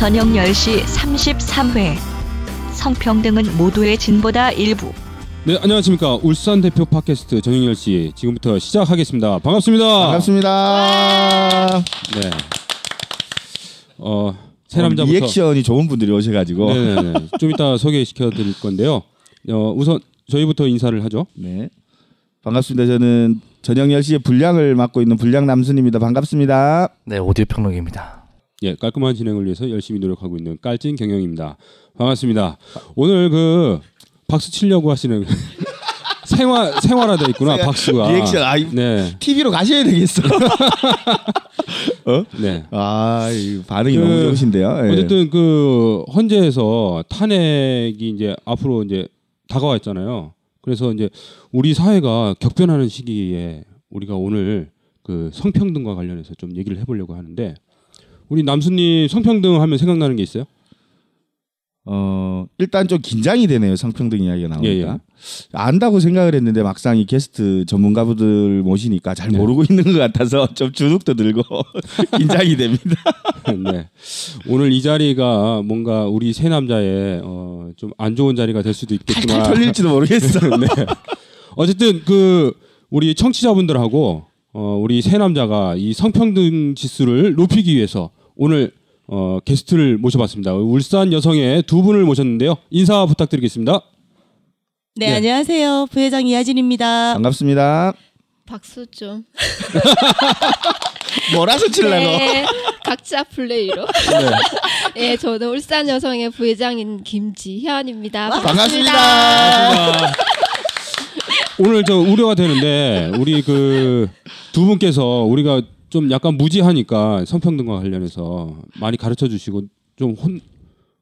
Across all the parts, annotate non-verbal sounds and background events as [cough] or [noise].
저녁 10시 33회 성평등은 모두의 진보다 일부 네, 안녕하십니까. 울산 대표 팟캐스트 저녁 10시 지금부터 시작하겠습니다. 반갑습니다. 반갑습니다. 네. 어, 새 어, 남자부터 리액션이 좋은 분들이 오셔가지고 네, 네, 네. 좀 이따 소개시켜 드릴 건데요. 어, 우선 저희부터 인사를 하죠. 네. 반갑습니다. 저는 저녁 10시에 분량을 맡고 있는 분량 남순입니다. 반갑습니다. 네, 오디오 평론입니다. 예, 깔끔한 진행을 위해서 열심히 노력하고 있는 깔찐 경영입니다. 반갑습니다. 오늘 그 박수 치려고 하시는 [laughs] 생활 생활화돼 있구나 박수가. 리액션 아, 이 네, TV로 가셔야 되겠어. [laughs] 네. 아, 이 반응이 그, 너무 좋으신데요. 예. 어쨌든 그 헌재에서 탄핵이 이제 앞으로 이제 다가와 있잖아요. 그래서 이제 우리 사회가 격변하는 시기에 우리가 오늘 그 성평등과 관련해서 좀 얘기를 해보려고 하는데 우리 남순님 성평등 하면 생각나는 게 있어요? 어, 일단 좀 긴장이 되네요. 성평등 이야기가 나오니까. 예, 예. 안다고 생각을 했는데 막상 이 게스트 전문가분들 모시니까 잘 네. 모르고 있는 것 같아서 [laughs] 좀 주눅도 들고 [laughs] 긴장이 됩니다. [laughs] 네. 오늘 이 자리가 뭔가 우리 세 남자의 어, 좀 안 좋은 자리가 될 수도 있겠지만 털릴지도 모르겠어. 네. 어쨌든 그 우리 청취자분들하고 어, 우리 세 남자가 이 성평등 지수를 높이기 위해서 오늘 어, 게스트를 모셔봤습니다. 울산 여성의 두 분을 모셨는데요. 인사 부탁드리겠습니다. 네, 네. 안녕하세요. 부회장 이하진입니다. 반갑습니다. 박수 좀. [laughs] 뭐라서 칠라고? 네, 각자 플레이로. 네, 저는 울산 여성의 부회장인 김지현입니다. 반갑습니다. 오늘 저 우려가 되는데 우리 그 두 분께서 우리가 좀 약간 무지하니까 성평등과 관련해서 많이 가르쳐 주시고 좀 혼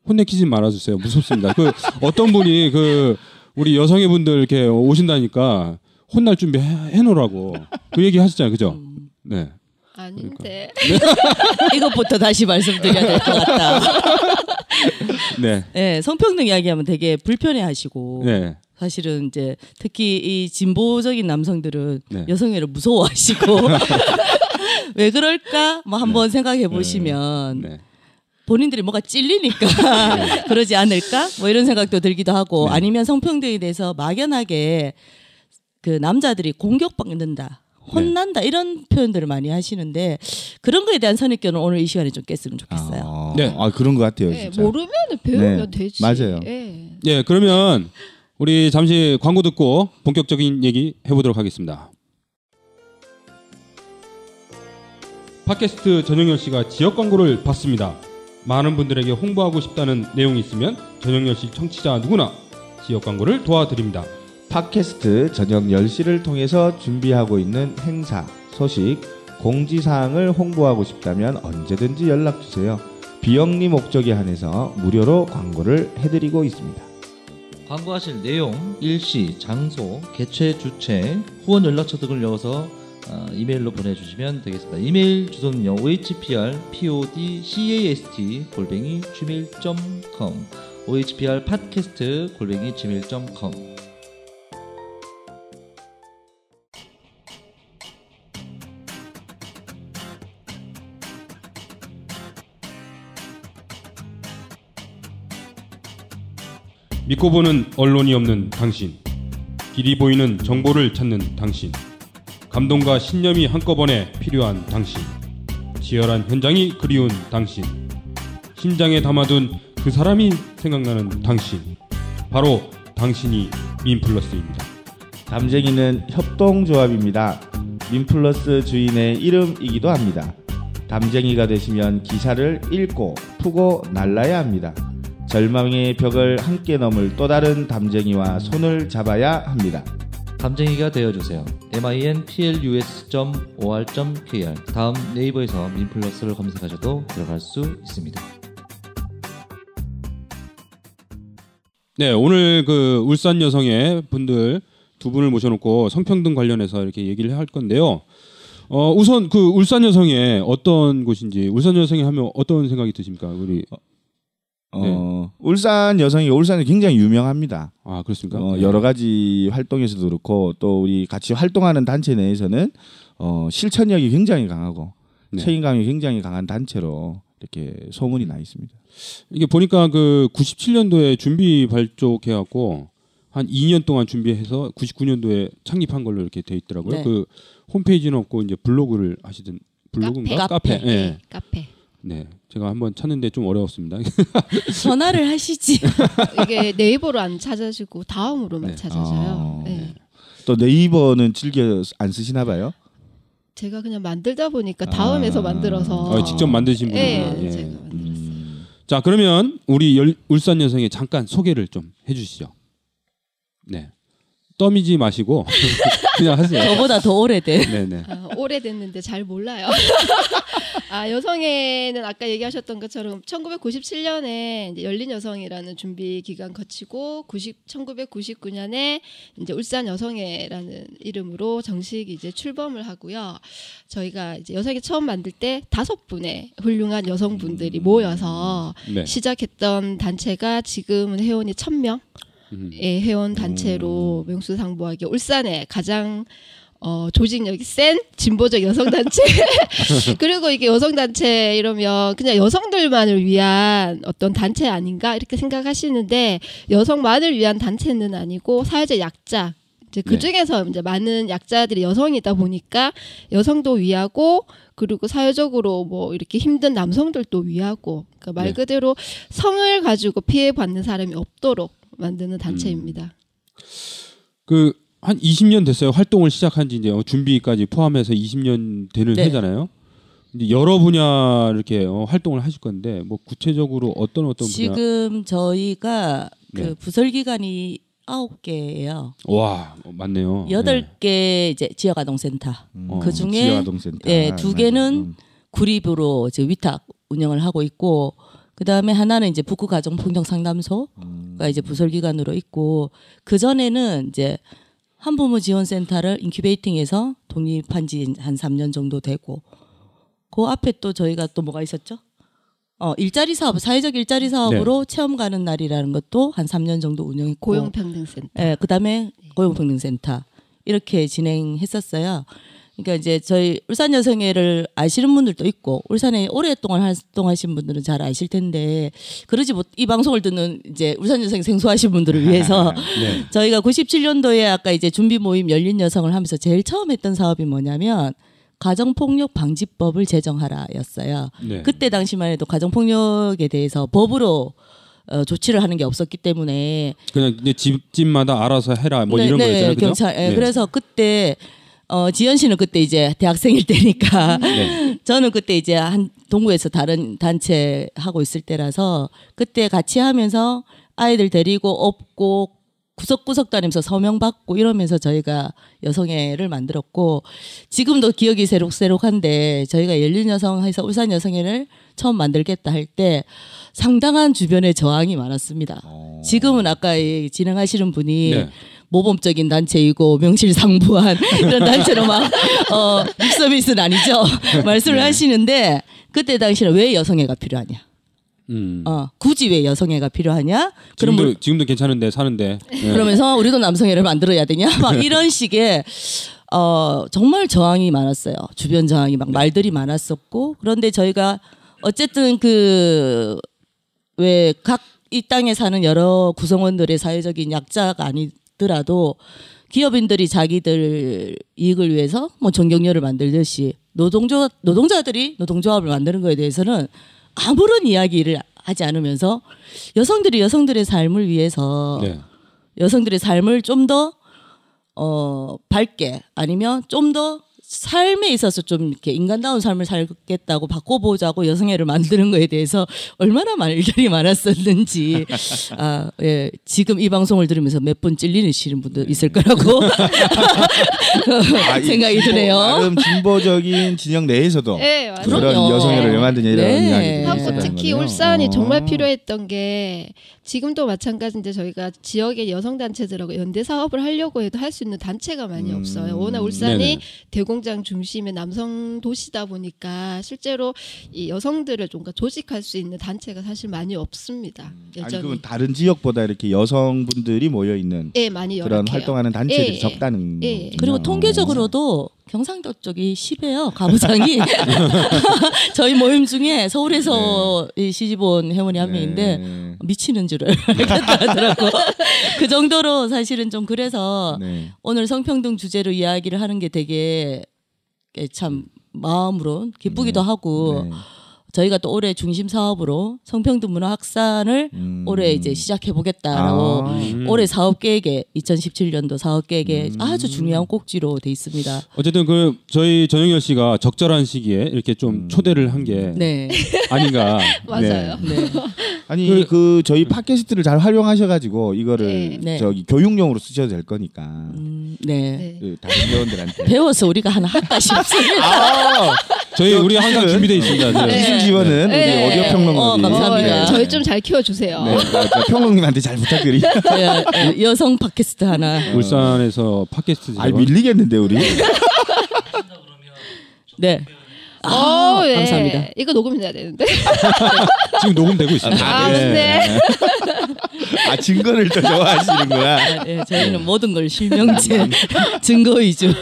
혼내키지 말아주세요. 무섭습니다. 그 어떤 분이 그 우리 여성의 분들 이렇게 오신다니까 혼날 준비 해, 놓으라고 그 얘기 하셨잖아요, 그죠? 네. 아닌데. [laughs] 이것부터 다시 말씀드려야 될 것 같다. [laughs] 네. 네, 성평등 이야기하면 되게 불편해 하시고 네. 사실은 이제 특히 이 진보적인 남성들은 네. 여성애를 무서워하시고 [laughs] 왜 그럴까? 뭐 한번 생각해 보시면 네. 본인들이 뭐가 찔리니까 [laughs] [laughs] 그러지 않을까? 뭐 이런 생각도 들기도 하고 네. 아니면 성평등에 대해서 막연하게 그 남자들이 공격받는다. 혼난다 이런 표현들을 많이 하시는데 그런 거에 대한 선입견을 오늘 이 시간에 좀 깼으면 좋겠어요. 아, 네. 아 그런 것 같아요. 네. 모르면 배우면 네, 되지. 맞아요. 네. 예, 그러면 우리 잠시 광고 듣고 본격적인 얘기 해보도록 하겠습니다. 팟캐스트 전영열 씨가 지역 광고를 받습니다. 많은 분들에게 홍보하고 싶다는 내용이 있으면 전영열 씨 청취자 누구나 지역 광고를 도와드립니다. 팟캐스트 저녁 10시를 통해서 준비하고 있는 행사, 소식, 공지사항을 홍보하고 싶다면 언제든지 연락주세요. 비영리 목적에 한해서 무료로 광고를 해드리고 있습니다. 광고하실 내용, 일시, 장소, 개최 주체, 후원 연락처 등을 넣어서 어, 이메일로 보내주시면 되겠습니다. 이메일 주소는요, ohrpr podcast 골뱅이 gmail.com ohrpr 팟캐스트 골뱅이 gmail.com 믿고 보는 언론이 없는 당신. 길이 보이는 정보를 찾는 당신. 감동과 신념이 한꺼번에 필요한 당신. 치열한 현장이 그리운 당신. 심장에 담아둔 그 사람이 생각나는 당신. 바로 당신이 민플러스입니다. 담쟁이는 협동조합입니다. 민플러스 주인의 이름이기도 합니다. 담쟁이가 되시면 기사를 읽고 푸고 날라야 합니다. 절망의 벽을 함께 넘을 또 다른 담쟁이와 손을 잡아야 합니다. 담쟁이가 되어주세요. minplus.or.kr 다음 네이버에서 민플러스를 검색하셔도 들어갈 수 있습니다. 네, 오늘 그 울산 여성의 분들 두 분을 모셔놓고 성평등 관련해서 이렇게 얘기를 할 건데요. 어, 우선 그 울산 여성의 어떤 곳인지 울산 여성이 하면 어떤 생각이 드십니까? 우리 어, 울산 여성이 울산이 굉장히 유명합니다. 아 그렇습니까? 어, 네. 여러 가지 활동에서도 그렇고 또 우리 같이 활동하는 단체 내에서는 어, 실천력이 굉장히 강하고 네. 책임감이 굉장히 강한 단체로 이렇게 소문이 나 있습니다. 이게 보니까 그 97년도에 준비 발족해갖고 한 2년 동안 준비해서 99년도에 창립한 걸로 이렇게 돼 있더라고요. 네. 그 홈페이지는 없고 이제 블로그를 하시던 블로그인가 카페. 카페. 예. 네, 카페. 네. 제가 한번 찾는데 좀 어려웠습니다. [laughs] 전화를 하시지. [laughs] 이게 네이버로 안 찾아지고 다음으로만 네. 찾아져요. 아, 네. 또 네이버는 즐겨 안 쓰시나 봐요? 제가 그냥 만들다 보니까 다음에서 아. 만들어서 어, 직접 만드신 네, 분이구나. 예. 제가 만들었어요. 음. 자 그러면 우리 열- 울산 여성의 잠깐 소개를 좀 해주시죠. 네. 떠미지 마시고 [laughs] 그냥 하세요. 저보다 더 오래된. 네네. 아, 오래됐는데 잘 몰라요. [laughs] 아, 여성회는 아까 얘기하셨던 것처럼 1997년에 이제 열린 여성이라는 준비 기간 거치고 90, 1999년에 이제 울산 여성회라는 이름으로 정식 이제 출범을 하고요. 저희가 이제 여성회 처음 만들 때 다섯 분의 훌륭한 여성분들이 모여서 네. 시작했던 단체가 지금은 회원이 1000명 음. 의 회원 단체로 명수상부하게 울산에 가장 어, 조직력이 센 진보적 여성 단체. [laughs] 그리고 이게 여성 단체 이러면 그냥 여성들만을 위한 어떤 단체 아닌가 이렇게 생각하시는데 여성만을 위한 단체는 아니고 사회적 약자. 이제 그 네. 중에서 이제 많은 약자들이 여성이다 보니까 여성도 위하고 그리고 사회적으로 뭐 이렇게 힘든 남성들도 위하고. 그러니까 말 네. 그대로 성을 가지고 피해 받는 사람이 없도록 만드는 단체입니다. 그한 20년 됐어요. 활동을 시작한 지 이제 어, 준비까지 포함해서 20년 되는 네. 해잖아요. 이제 여러 분야 이렇게 어, 활동을 하실 건데 뭐 구체적으로 어떤 어떤 분야? 지금 저희가 네. 그 부설 기관이 아홉 개예요. 와 어, 맞네요. 여덟 개 이제 지역 아동센터. 어, 그 중에 지역아동센터. 예, 두 맞아요. 개는 음. 구립으로 이제 위탁 운영을 하고 있고 그 다음에 하나는 이제 북구 가정 폭력 상담소가 이제 부설 기관으로 있고 그 전에는 이제 한부모 지원센터를 인큐베이팅해서 독립한 지 한 3년 정도 되고 그 앞에 또 저희가 또 뭐가 있었죠? 어 일자리 사업 사회적 일자리 사업으로 체험 가는 날이라는 것도 한 3년 정도 운영했고 고용평등센터. 예, 그다음에 고용평등센터 이렇게 진행했었어요. 그러니까 이제 저희 울산 여성회를 아시는 분들도 있고 울산에 오랫동안 활동하신 분들은 잘 아실 텐데 그러지 못 이 방송을 듣는 이제 울산 여성 생소하신 분들을 위해서 [laughs] 네. [laughs] 저희가 97년도에 아까 이제 준비 모임 열린 여성을 하면서 제일 처음 했던 사업이 뭐냐면 가정폭력 방지법을 제정하라였어요. 네. 그때 당시만 해도 가정폭력에 대해서 법으로 어, 조치를 하는 게 없었기 때문에 그냥 이제 집집마다 알아서 해라 뭐 이런 거였잖아요. 그죠? 경찰. 예, 네. 그래서 그때 어, 지연 씨는 그때 이제 대학생일 때니까 네. [laughs] 저는 그때 이제 한 동구에서 다른 단체 하고 있을 때라서 그때 같이 하면서 아이들 데리고 업고 구석구석 다니면서 서명 받고 이러면서 저희가 여성회를 만들었고 지금도 기억이 새록새록한데 저희가 열린 여성해서 울산 여성회를 처음 만들겠다 할 때 상당한 주변에 저항이 많았습니다. 지금은 아까 이 진행하시는 분이 네. 모범적인 단체이고 명실상부한 [laughs] 이런 단체로 막 어, 립서비스는 아니죠 [laughs] 말씀을 하시는데 그때 당시는 왜 여성회가 필요하냐? 음. 어, 굳이 왜 여성회가 필요하냐? 지금도 물- 지금도 괜찮은데 사는데. 네. 그러면서 우리도 남성회를 만들어야 되냐? [laughs] 막 이런 식의 어 정말 저항이 많았어요. 주변 저항이 막 말들이 많았었고 그런데 저희가 어쨌든 그 왜 각 이 땅에 사는 여러 구성원들의 사회적인 약자가 아니 더라도 기업인들이 자기들 이익을 위해서 뭐 정경련을 만들듯이 노동조 노동자들이 노동조합을 만드는 거에 대해서는 아무런 이야기를 하지 않으면서 여성들이 여성들의 삶을 위해서 네. 여성들의 삶을 좀 더 어, 밝게 아니면 좀 더 삶에 있어서 좀 이렇게 인간다운 삶을 살겠다고 바꿔보자고 여성회를 만드는 거에 대해서 얼마나 말들이 많았었는지 아, 예, 지금 이 방송을 들으면서 몇분 찔리시는 분도 있을 거라고 아, 이 생각이 진보- 드네요. 나름 진보적인 진영 내에서도 네. 그런. 여성회를 왜 만드냐 이런 네. 이야기들이 하고 특히. 울산이 어. 정말 필요했던 게 지금도 마찬가지인데 저희가 지역의 여성 단체들하고 연대 사업을 하려고 해도 할 수 있는 단체가 많이 음. 없어요. 워낙 울산이 네네. 대공장 중심의 남성 도시다 보니까 실제로 이 여성들을 좀 조직할 수 있는 단체가 사실 많이 없습니다. 음. 아니 여전히. 그건 다른 지역보다 이렇게 여성분들이 모여 있는 예, 많이 그런 열악해요. 활동하는 단체들이 예, 예. 적다는 예. 거군요. 그리고 통계적으로도 경상도 쪽이 심해요 가부장이 [laughs] [laughs] 저희 모임 중에 서울에서 이 시집 온 회원이 한 명인데 네. 미치는 줄을 [laughs] 알겠다더라고 그 정도로 사실은 좀 그래서 네. 오늘 성평등 주제로 이야기를 하는 게 되게 참 마음으로 기쁘기도 하고 네. 저희가 또 올해 중심 사업으로 성평등 문화 확산을 음. 올해 이제 시작해 보겠다라고 아. 음. 올해 사업 계획에 2017년도 사업 계획에 아주 중요한 꼭지로 돼 있습니다. 어쨌든 그 저희 전영열 씨가 적절한 시기에 이렇게 좀 초대를 한 게 네. 아닌가. [laughs] 맞아요. 네. 아니 그- 그, 저희 팟캐스트를 잘 활용하셔가지고 이거를 네. 네. 저기 교육용으로 쓰셔도 될 거니까 음, 네. 네. 그 다른 회원들한테 [laughs] 배워서 우리가 하나 할까 싶습니다. 아, 저희 우리 항상 준비돼 있습니다. 네. 네. 지원은 네. 우리 오디오 평론가들이 어, 감사합니다. 어, 저희 좀 잘 키워주세요. 네, 그러니까 평론님한테 잘 부탁드리. 저희, 예, 여성 팟캐스트 하나. 울산에서 팟캐스트 아 밀리겠는데 우리. 네. 어, [laughs] 네. 감사합니다. 이거 녹음해야 되는데. [laughs] 지금 녹음되고 있습니다. 아, 네. 네. 아 증거를 더 좋아하시는구나. 아, 예, 저희는 모든 걸 실명제 증거 위주.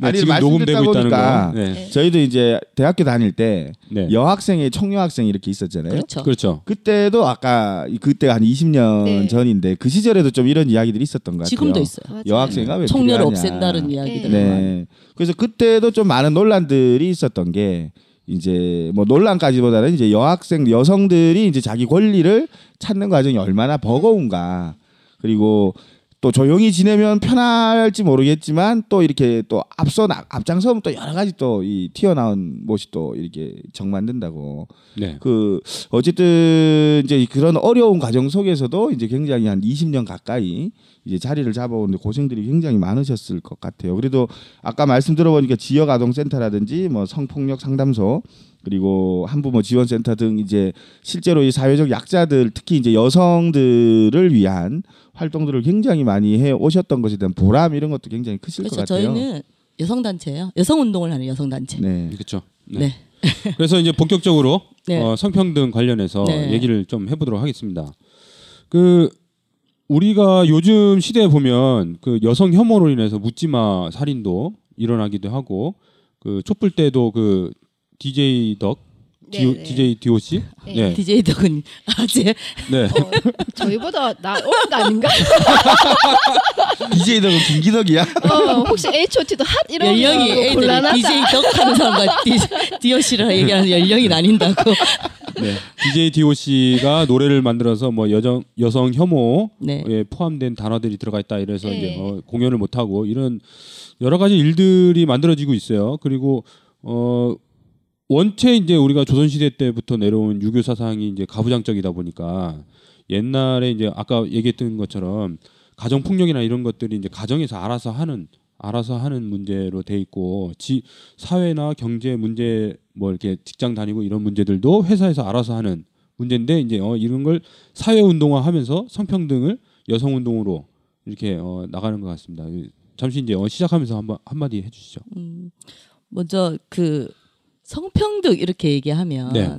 네. 네, 아니 지금 녹음되고 있다는 보니까 거. 네. 저희도 이제 대학교 다닐 때 네. 여학생회 청여학생 이렇게 있었잖아요. 그렇죠. 그렇죠. 그때도 아까 그때 한 20년 네. 전인데 그 시절에도 좀 이런 이야기들이 있었던 것 같아요. 지금도 있어요. 여학생가 왜 필요하냐. 없앤다는 이야기들. 네. 그래서 그때도 좀 많은 논란들이 있었던 게 이제 뭐 논란까지보다는 이제 여학생 여성들이 이제 자기 권리를 찾는 과정이 얼마나 버거운가 그리고 또 조용히 지내면 편할지 모르겠지만 또 이렇게 또 앞서 나, 앞장서면 또 여러 가지 또 이 튀어나온 모습 또 이렇게 정만든다고 네. 그 어쨌든 이제 그런 어려운 과정 속에서도 이제 굉장히 한 20년 가까이 이제 자리를 잡아오는데 고생들이 굉장히 많으셨을 것 같아요. 그래도 아까 말씀 들어보니까 지역 아동센터라든지 뭐 성폭력 상담소 그리고 한부모 지원센터 등 이제 실제로 이 사회적 약자들 특히 이제 여성들을 위한 활동들을 굉장히 많이 해 오셨던 것에 대한 보람 이런 것도 굉장히 크실 그렇죠. 것 같아요. 저희는 여성 단체예요. 여성 운동을 하는 여성 단체. 네. 그렇죠. 네. 네. [laughs] 그래서 이제 본격적으로 네. 어, 성평등 관련해서 네. 얘기를 좀 해보도록 하겠습니다. 그 우리가 요즘 시대에 보면 그 여성 혐오로 인해서 묻지마 살인도 일어나기도 하고 그 촛불 때도 그 DJ 덕 네, 네. DJ DOC 네. 네. DJ 덕은 아재 네. 어, 저희보다 나 어린 거 아닌가? [laughs] DJ 덕은 김기덕이야. 어, 혹시 H.O.T.도 핫 이런 연령이 곤란하다. DJ 덕 하는 사람과 디오씨를 얘기하는 연령이 나뉜다고. 네. DJ DOC가 노래를 만들어서 뭐 여정 여성 혐오에 네. 포함된 단어들이 들어가 있다 이래서 네. 이제 어, 공연을 못 하고 이런 여러 가지 일들이 만들어지고 있어요. 그리고 어 원체 이제 우리가 조선 시대 때부터 내려온 유교 사상이 이제 가부장적이다 보니까 옛날에 이제 아까 얘기했던 것처럼 가정 폭력이나 이런 것들이 이제 가정에서 알아서 하는 알아서 하는 문제로 돼 있고 지, 사회나 경제 문제 뭐 이렇게 직장 다니고 이런 문제들도 회사에서 알아서 하는 문제인데 이제 어, 이런 걸 사회 운동화하면서 성평등을 여성 운동으로 이렇게 어, 나가는 것 같습니다. 잠시 이제 어, 시작하면서 한번 한마디 해주시죠. 음, 먼저 그 성평등 이렇게 얘기하면 네.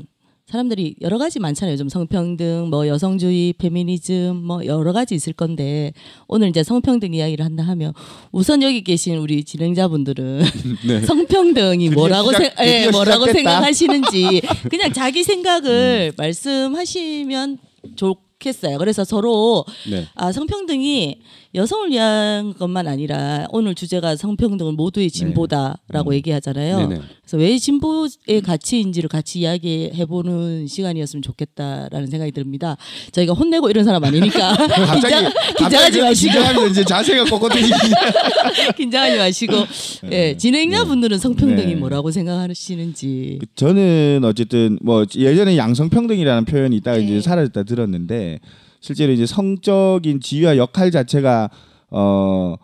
사람들이 여러 가지 많잖아요. 요즘 성평등, 뭐 여성주의, 페미니즘, 뭐 여러 가지 있을 건데 오늘 이제 성평등 이야기를 한다 하면 우선 여기 계신 우리 진행자분들은 [laughs] 네. 성평등이 뭐라고 시작- 생, 예, 뭐라고 시작됐다. 생각하시는지 [laughs] 그냥 자기 음. 생각을 말씀하시면 좋겠어요. 그래서 서로 네. 아 성평등이 여성을 위한 것만 아니라 오늘 주제가 성평등은 모두의 진보다라고 얘기하잖아요. 네. 네네. 그래서 왜 진보의 가치인지를 같이 이야기해 보는 시간이었으면 좋겠다라는 생각이 듭니다. 저희가 혼내고 이런 사람 아니니까 [laughs] 갑자기 [laughs] 긴장, [laughs] 긴장하지 마시고 이제 자세가 꼿꼿해지기 긴장하지 마시고 예, 진행자 분들은 성평등이 네. 뭐라고 생각하시는지 저는 어쨌든 뭐 예전에 양성평등이라는 표현이 있다가 네. 이제 사라졌다 들었는데 실제로 이제 성적인 지위와 역할 자체가 어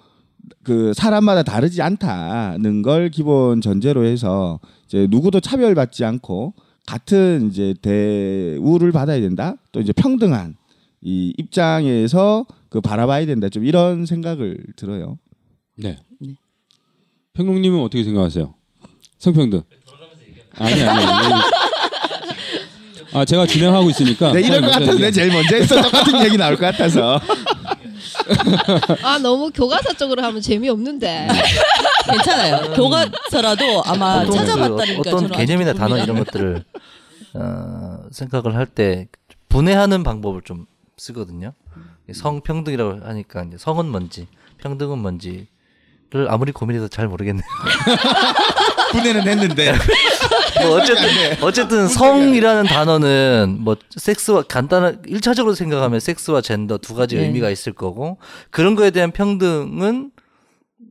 그 사람마다 다르지 않다는 걸 기본 전제로 해서 이제 누구도 차별받지 않고 같은 이제 대우를 받아야 된다. 또 이제 평등한 이 입장에서 그 바라봐야 된다. 좀 이런 생각을 들어요. 네. 네. 평론님은 어떻게 생각하세요? 성평등. 아니 아니. 아니. 아 제가 진행하고 있으니까. 네, 이럴 것 먼저 같아서 내 제일 먼저 했어. 똑같은 [laughs] 얘기 나올 것 같아서. 아 너무 교과서 쪽으로 하면 재미없는데. [laughs] 괜찮아요. 교과서라도 아마 보통 그 찾아봤다니까 어떤 저는 아주 개념이나 단어. 이런 것들을 어, 생각을 할 때 분해하는 방법을 좀 쓰거든요. 성평등이라고 하니까 이제 성은 뭔지 평등은 뭔지를 아무리 고민해도 잘 모르겠네요. [laughs] 분해는 했는데 뭐 어쨌든 어쨌든 성이라는 단어는 뭐 섹스와 간단한 일차적으로 생각하면 섹스와 젠더 두 가지 네. 의미가 있을 거고 그런 거에 대한 평등은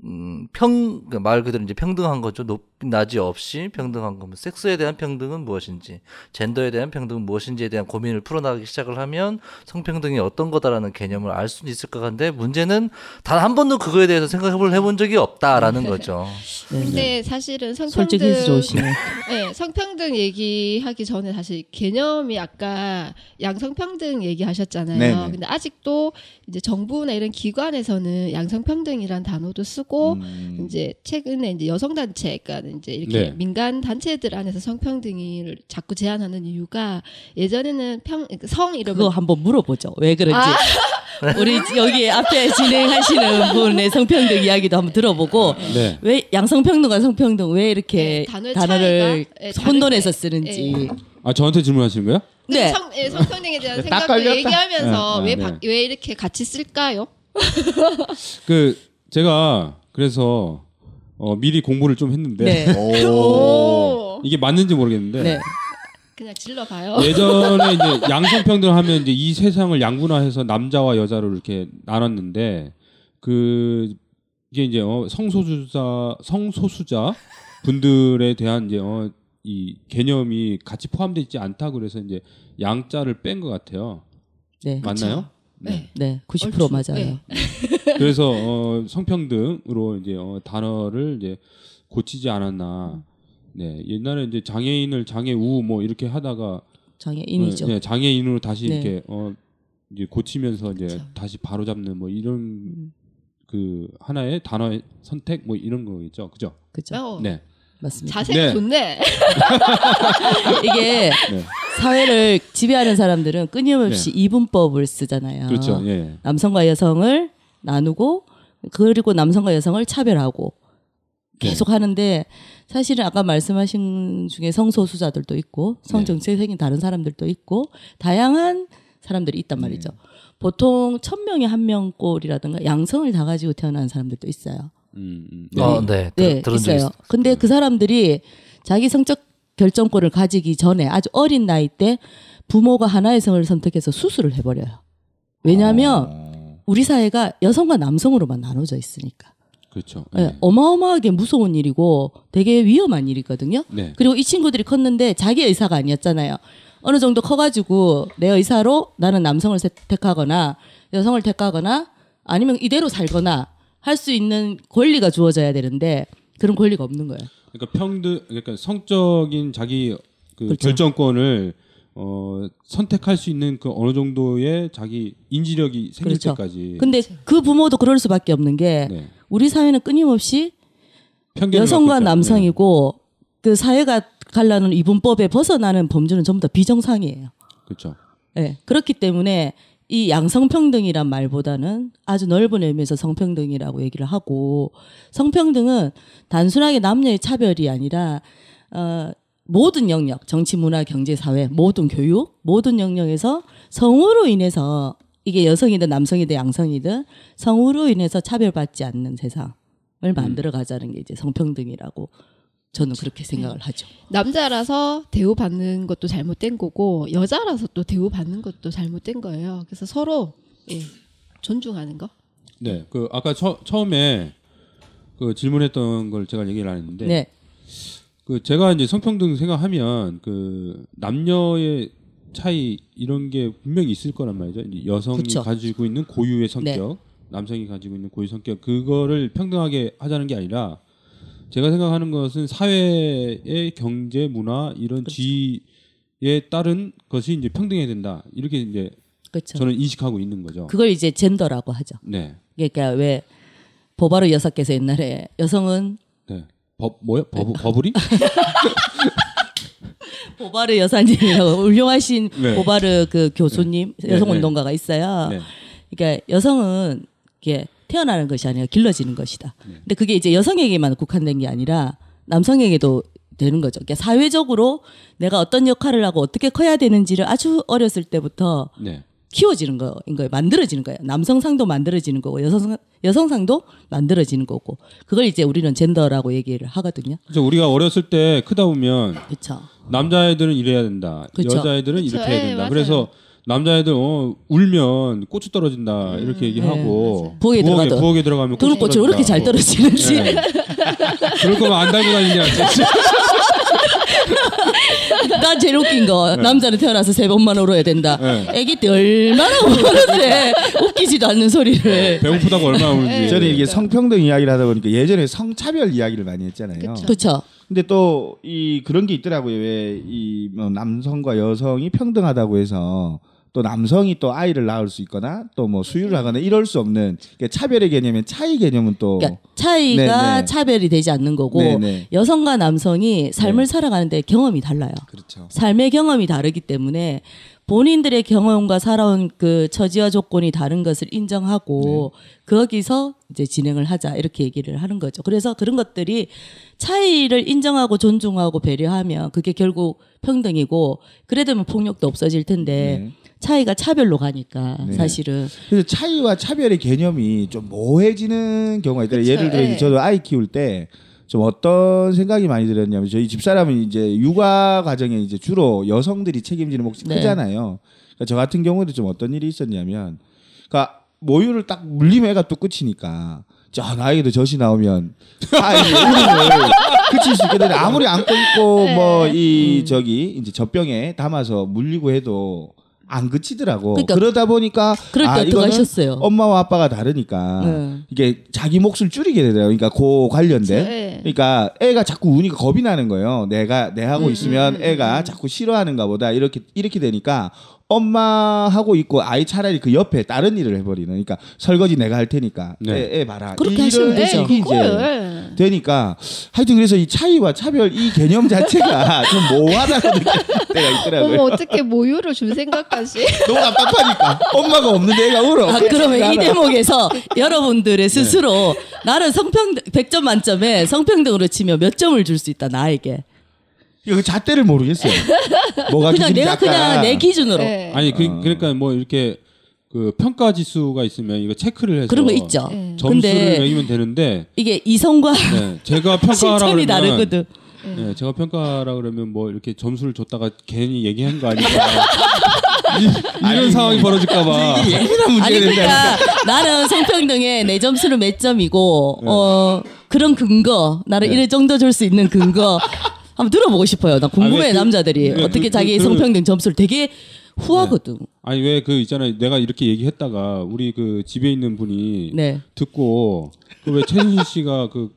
음, 평, 그말 그대로 이제 평등한 거죠. 높, 낮이 없이 평등한 거면 섹스에 대한 평등은 무엇인지, 젠더에 대한 평등은 무엇인지에 대한 고민을 풀어나가기 시작을 하면 성평등이 어떤 거다라는 개념을 알 수는 있을 것 같은데 문제는 단 한 번도 그거에 대해서 생각을 해본 적이 없다라는 거죠. 네. 근데 사실은 성평등. [laughs] 네, 성평등 얘기하기 전에 사실 개념이 아까 양성평등 얘기하셨잖아요. 네네. 근데 아직도 이제 정부나 이런 기관에서는 양성평등이란 단어도 쓰고 음. 이제 최근에 이제 여성 단체, 그러니까 이제 이렇게 네. 민간 단체들 안에서 성평등을 자꾸 제안하는 이유가 예전에는 평, 성 그거 이러면 한번 물어보죠. 왜 그런지. 아. 우리 여기 앞에 진행하시는 분의 성평등 이야기도 한번 들어보고 네. 왜 양성평등과 성평등 왜 이렇게 네, 단어를 차이가, 네, 혼돈해서. 쓰는지. 아 저한테 질문하시는 거예요? 네. 성, 예, 성평등에 대한 걸렸다. 얘기하면서 네, 왜, 네. 바- 왜 이렇게 같이 쓸까요? 그 제가 그래서 어, 미리 공부를 좀 했는데 네. [laughs] 오. 이게 맞는지 모르겠는데 네. 그냥 질러봐요. 예전에 이제 [laughs] 양성평등 하면 이제 이 세상을 양분화해서 남자와 여자로 이렇게 나눴는데 그 이게 이제 어, 성소수자 성소수자 분들에 대한 이제 어, 이 개념이 같이 포함되어 있지 않다 그래서 이제 양자를 뺀 것 같아요. 네. 맞나요? 네. 네. 90% 얼추, 맞아요. 네. [laughs] 그래서 [laughs] 어, 성평등으로 이제 어, 단어를 이제 고치지 않았나. 네 옛날에 이제 장애인을 장애우 뭐 이렇게 하다가 장애인이죠. 네, 네, 장애인으로 다시 네. 이렇게 어 이제 고치면서 이제 그쵸. 다시 바로 잡는 뭐 이런 음. 그 하나의 단어의 선택 뭐 이런 거겠죠, 그죠? 그죠? 어, 네, 맞습니다. 자세가 네. 좋네. [laughs] 이게 네. 사회를 지배하는 사람들은 끊임없이 이분법을 쓰잖아요. 그렇죠. 예, 남성과 여성을 나누고 그리고 남성과 여성을 차별하고 네. 계속 하는데 사실은 아까 말씀하신 중에 성소수자들도 있고 네. 성정체색이 다른 사람들도 있고 다양한 사람들이 있단 말이죠. 네. 보통 천 명에 한 명 꼴이라든가 양성을 다 가지고 태어난 사람들도 있어요. 음, 음. 어, 네, 들, 네, 들은 적 있어요. 있어요. 근데 그 사람들이 자기 성적 결정권을 가지기 전에 아주 어린 나이 때 부모가 하나의 성을 선택해서 수술을 해버려요. 왜냐하면 어. 우리 사회가 여성과 남성으로만 나눠져 있으니까. 그렇죠. 예, 어마어마하게 무서운 일이고 되게 위험한 일이거든요. 네, 그리고 이 친구들이 컸는데 자기 의사가 아니었잖아요. 어느 정도 커가지고 내 의사로 나는 남성을 택하거나 여성을 택하거나 아니면 이대로 살거나 할 수 있는 권리가 주어져야 되는데 그런 권리가 없는 거예요. 그러니까 평등, 그러니까 성적인 자기 그 그렇죠. 결정권을 어, 선택할 수 있는 그 어느 정도의 자기 인지력이 생길 그렇죠. 때까지. 근데 그 부모도 그럴 수밖에 없는 게 네. 우리 사회는 끊임없이 여성과. 남성이고 그 사회가 갈라는 이분법에 벗어나는 범주는 전부 다 비정상이에요. 네. 그렇죠. 예. 그렇기 때문에 이 양성평등이란 말보다는 아주 넓은 의미에서 성평등이라고 얘기를 하고 성평등은 단순하게 남녀의 차별이 아니라 어, 모든 영역, 정치, 문화, 경제, 사회, 모든 교육, 모든 영역에서 성으로 인해서 이게 여성이든 남성이든 양성이든 성으로 인해서 차별받지 않는 세상을 만들어 가자는 게 이제 성평등이라고 저는 그렇게 생각을 하죠. 남자라서 대우받는 것도 잘못된 거고 여자라서 또 대우받는 것도 잘못된 거예요. 그래서 서로 예, 존중하는 거. 네, 그 아까 처, 처음에 그 질문했던 걸 제가 얘기를 안 했는데, 네. 그 제가 이제 성평등 생각하면 그 남녀의 차이 이런 게 분명히 있을 거란 말이죠. 여성이 그쵸. 가지고 있는 고유의 성격, 남성이 가지고 있는 고유 성격 그거를 평등하게 하자는 게 아니라 제가 생각하는 것은 사회의 경제, 문화 이런 지위에 따른 것이 이제 평등해야 된다. 이렇게 이제 그렇죠. 저는 인식하고 있는 거죠. 그걸 이제 젠더라고 하죠. 네, 그러니까 왜 보바르 여사께서 옛날에 여성은 네. 법 뭐요? 법 버블이? [laughs] 보바르 여사님이라고 훌륭하신 [laughs] 네. 보바르 그 교수님 네, 여성 네. 운동가가 있어요. 네. 그러니까 여성은 이게 태어나는 것이 아니라 길러지는 것이다. 네. 근데 그게 이제 여성에게만 국한된 게 아니라 남성에게도 되는 거죠. 그러니까 사회적으로 내가 어떤 역할을 하고 어떻게 커야 되는지를 아주 어렸을 때부터 네. 키워지는 거인 거예요. 만들어지는 거예요. 남성상도 만들어지는 거고 여성 여성상도 만들어지는 거고 그걸 이제 우리는 젠더라고 얘기를 하거든요. 그래서 우리가 어렸을 때 크다 보면 그렇죠. 남자애들은 이래야 된다. 그쵸. 여자애들은 그쵸. 이렇게 해야 예, 된다. 맞아요. 그래서 남자애들 어 울면 고추 떨어진다 이렇게 얘기하고 네, 부엌에 들어가도. 부엌에 들어가면 그런 꽃이 왜 이렇게 잘 떨어지는지. 네. 그럴 거면 안 달고 다니냐. [laughs] 난 제일 웃긴 거 남자는 태어나서 세 번만 울어야 된다. 네. 아기 때 얼마나 우는데 웃기지도 않는 소리를. 배고프다고 얼마나 네. 우는지. 저는 이게 성평등 이야기를 하다 보니까 예전에 성차별 이야기를 많이 했잖아요. 그쵸. 그렇죠. 근데 또 이 그런 게 있더라고요. 왜이 뭐 남성과 여성이 평등하다고 해서 또 남성이 또 아이를 낳을 수 있거나 또 뭐 수유를 하거나 이럴 수 없는 그러니까 차별의 개념엔 차이 개념은 또 그러니까 차이가 네, 네. 차별이 되지 않는 거고 네, 네. 여성과 남성이 삶을 살아가는데 경험이 달라요. 그렇죠. 삶의 경험이 다르기 때문에 본인들의 경험과 살아온 그 처지와 조건이 다른 것을 인정하고 거기서 이제 진행을 하자 이렇게 얘기를 하는 거죠. 그래서 그런 것들이 차이를 인정하고 존중하고 배려하면 그게 결국 평등이고 그래 되면 폭력도 없어질 텐데 네. 차이가 차별로 가니까 네. 사실은 그래서 차이와 차별의 개념이 좀 모호해지는 경우가 있더라고요. 그쵸, 예를 들어 예. 저도 아이 키울 때 좀 어떤 생각이 많이 들었냐면 저희 집사람은 이제 육아 과정에 이제 주로 여성들이 책임지는 몫이 네. 크잖아요. 그러니까 저 같은 경우에도 좀 어떤 일이 있었냐면 그러니까 모유를 딱 물리면 애가 또 끝이니까 저 나에게도 젖이 나오면 아이 [laughs] 울음을 그칠 수 있거든요. 아무리 안고 있고 네. 뭐이 저기 이제 젖병에 담아서 물리고 해도 안 그치더라고. 그러니까 그러다 보니까 그럴 때 아, 어떻게 이거는 하셨어요? 엄마와 아빠가 다르니까 네. 이게 자기 몫을 줄이게 되더라고요. 그러니까 그 관련된. 네. 그러니까 애가 자꾸 우니까 겁이 나는 거예요. 내가 내 하고 음, 있으면 음, 애가 자꾸 싫어하는가 보다 이렇게 이렇게 되니까 엄마 하고 있고 아이 차라리 그 옆에 다른 일을 해버리는. 그러니까 설거지 내가 할 테니까 네. 애, 애 봐라. 그렇게 이 하시면 되죠. 그걸 되니까 하여튼 그래서 이 차이와 차별 이 개념 자체가 [laughs] 좀 모호하다고 느낄 때가 어머 있더라고요. 어떻게 모유를 줄 생각까지 [laughs] 너무 답답하니까 엄마가 없는데 애가 울어. 아, 그러면 이 대목에서 [laughs] 네. 여러분들의 스스로 나는 성평등 100점 만점에 성평등으로 치면 몇 점을 줄 수 있다 나에게. 이거 잣대를 모르겠어요. 뭐가 그냥 내가 아까 그냥 내 기준으로 네. 아니 그, 어. 그러니까 뭐 이렇게 그 평가 지수가 있으면 이거 체크를 해서 그런 거 있죠. 네. 점수를 근데 매기면 되는데 이게 이성과 네, 제가 [laughs] 평가하라 그러면 다르거든. 네, 제가 평가하라 그러면 뭐 이렇게 점수를 줬다가 괜히 얘기한 거 아닐까 [laughs] 이, 이런 상황이 벌어질까봐 이게 예민한 문제가 아니. 그러니까 나는 성평등에 내 점수는 몇 점이고 네. 어 그런 근거 나를 이럴 정도 줄 수 있는 근거 한번 들어보고 싶어요. 나 궁금해 아, 왜 그- 남자들이 왜 어떻게 그- 자기 그- 성평등 점수를 되게 후하거든. 아니 왜 그 있잖아요 내가 이렇게 얘기했다가 우리 그 집에 있는 분이 네. 듣고 그 왜 최순실 씨가 그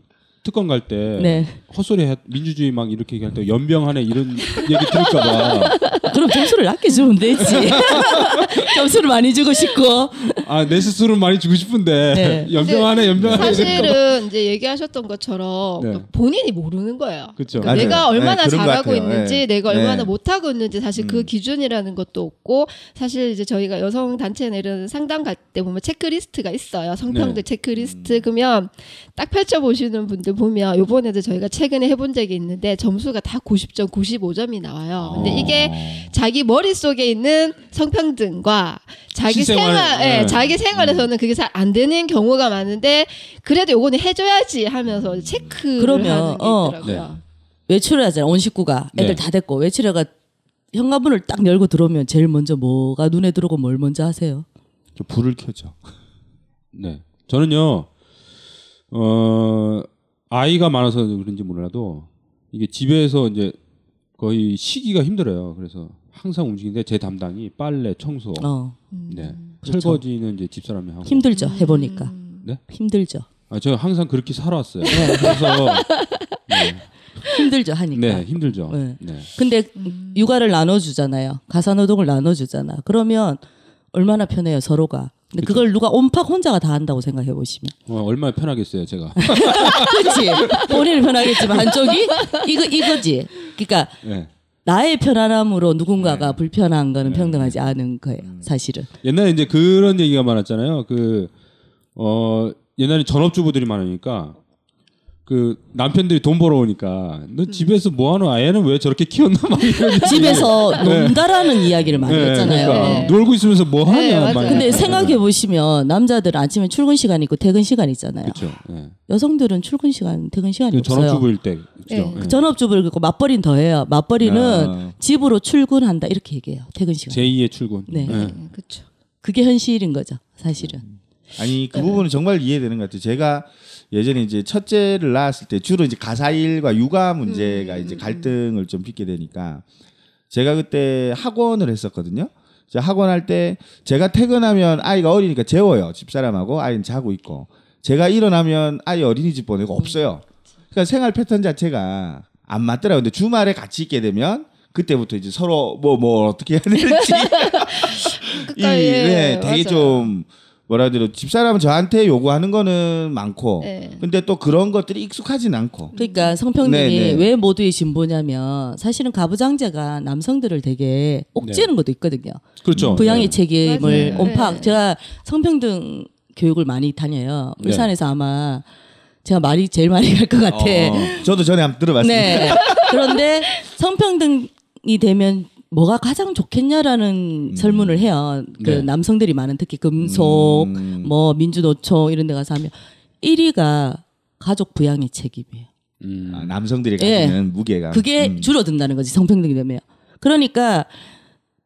특검 갈때 네. 헛소리 해, 민주주의 막 이렇게 얘기할 때 연병하네 이런 얘기 들을까봐 [laughs] 그럼 점수를 낮게 주면 되지. [laughs] 점수를 많이 주고 싶고. 아 내 스스로 많이 주고 싶은데 네. [laughs] 연병하네 연병하네. 사실은 이제 얘기하셨던 것처럼 네. 본인이 모르는 거예요. 그쵸. 그러니까. 내가 얼마나 네, 잘하고. 있는지, 네. 내가 네. 얼마나 못하고 있는지 사실 그 음. 기준이라는 것도 없고 사실 이제 저희가 여성 단체 내는 상담 갈 때 보면 체크리스트가 있어요. 성평등 네. 체크리스트 그러면 딱 펼쳐 보시는 분들 보면 요번에도 저희가 최근에 해본 적이 있는데 점수가 다 90점, 95점이 나와요. 근데 이게 자기 머릿속에 있는 성평등과 자기 실생활, 생활, 예, 네. 자기 생활에서는 그게 잘 안 되는 경우가 많은데 그래도 요거는 해줘야지 하면서 체크를 그러면, 하는 게 어. 있더라고요. 외출을 하잖아. 온 식구가 애들 네. 다 됐고 외출해가 현관문을 딱 열고 들어오면 제일 먼저 뭐가 눈에 들어오고 뭘 먼저 하세요? 저 불을 켜죠. 네. 저는요, 어, 아이가 많아서 그런지 몰라도 이게 집에서 이제 거의 쉬기가 힘들어요. 그래서 항상 움직이는데 제 담당이 빨래, 청소, 어 네. 그렇죠. 설거지는 이제 집사람이 하고. 힘들죠 해보니까 네? 힘들죠 아, 저 항상 그렇게 살아왔어요. 그래서 [laughs] 네, 힘들죠 하니까. 네, 힘들죠. 네. 네. 근데 육아를 나눠주잖아요. 가사노동을 나눠주잖아. 그러면 얼마나 편해요 서로가. 근데 그걸 누가 온팍 혼자가 다 한다고 생각해 보시면. 어, 얼마나 편하겠어요, 제가. [laughs] 그렇지. 본인은 편하겠지만 한쪽이 이거 이거지. 그러니까 네. 나의 편안함으로 누군가가 네. 불편한 거는 네. 평등하지 않은 거예요. 음. 사실은. 옛날에 이제 그런 얘기가 많았잖아요. 그, 어, 옛날에 전업주부들이 많으니까 그 남편들이 돈 벌어오니까 너 집에서 뭐하노 아애는 왜 저렇게 키웠나 막 이런 [laughs] 집에서 논다라는 이야기를 많이 네, 했잖아요. 그러니까 네. 놀고 있으면서 뭐 하냐 네, 맞아요. 막 근데. 생각해 보시면 남자들은 아침에 출근 시간 있고 퇴근 시간 있잖아요. 그렇죠. 예. 여성들은 출근 시간, 퇴근 시간이 그 없어요. 전업주부일 때 그렇죠. 네. 예. 전업주부를 그고 맞벌이는 더해요. 맞벌이는 아. 집으로 출근한다 이렇게 얘기해요. 퇴근 시간. 제2의 출근. 네. 예. 그렇죠. 그게 현실인 거죠. 사실은. 아니 그 부분은 정말 이해되는 것 같아요. 제가 예전에 이제 첫째를 낳았을 때 주로 이제 가사일과 육아 문제가 이제 갈등을 좀 빚게 되니까 제가 그때 학원을 했었거든요. 학원 할 때 제가 퇴근하면 아이가 어리니까 재워요. 집사람하고 아이는 자고 있고 제가 일어나면 아이 어린이집 보내고 없어요. 그러니까 생활 패턴 자체가 안 맞더라고요. 근데 주말에 같이 있게 되면 그때부터 이제 서로 뭐뭐 어떻게 해야 될지 [laughs] [laughs] 이, 끝까지, 예, 네, 되게 맞아요. 좀 뭐라 해야 되나 집사람은 저한테 요구하는 거는 많고 네. 근데 또 그런 것들이 익숙하진 않고 그러니까 성평등이 네, 네. 왜 모두의 진보냐면 사실은 가부장제가 남성들을 되게 옥죄는 것도 있거든요. 그렇죠. 부양의 네. 책임을 맞아요. 온팍 네. 제가 성평등 교육을 많이 다녀요. 네. 울산에서 아마 제가 말이 제일 많이 갈 것 같아. 어, 저도 전에 한번 들어봤습니다. 네. 그런데 [laughs] 성평등이 되면 뭐가 가장 좋겠냐라는 설문을 해요. 그 네. 남성들이 많은 특히 금속, 음. 뭐 민주노총 이런 데 가서 하면 1위가 가족 부양의 책임이에요. 음. 아, 남성들이 예. 가지는 무게가 그게 음. 줄어든다는 거지 성평등이 되면. 그러니까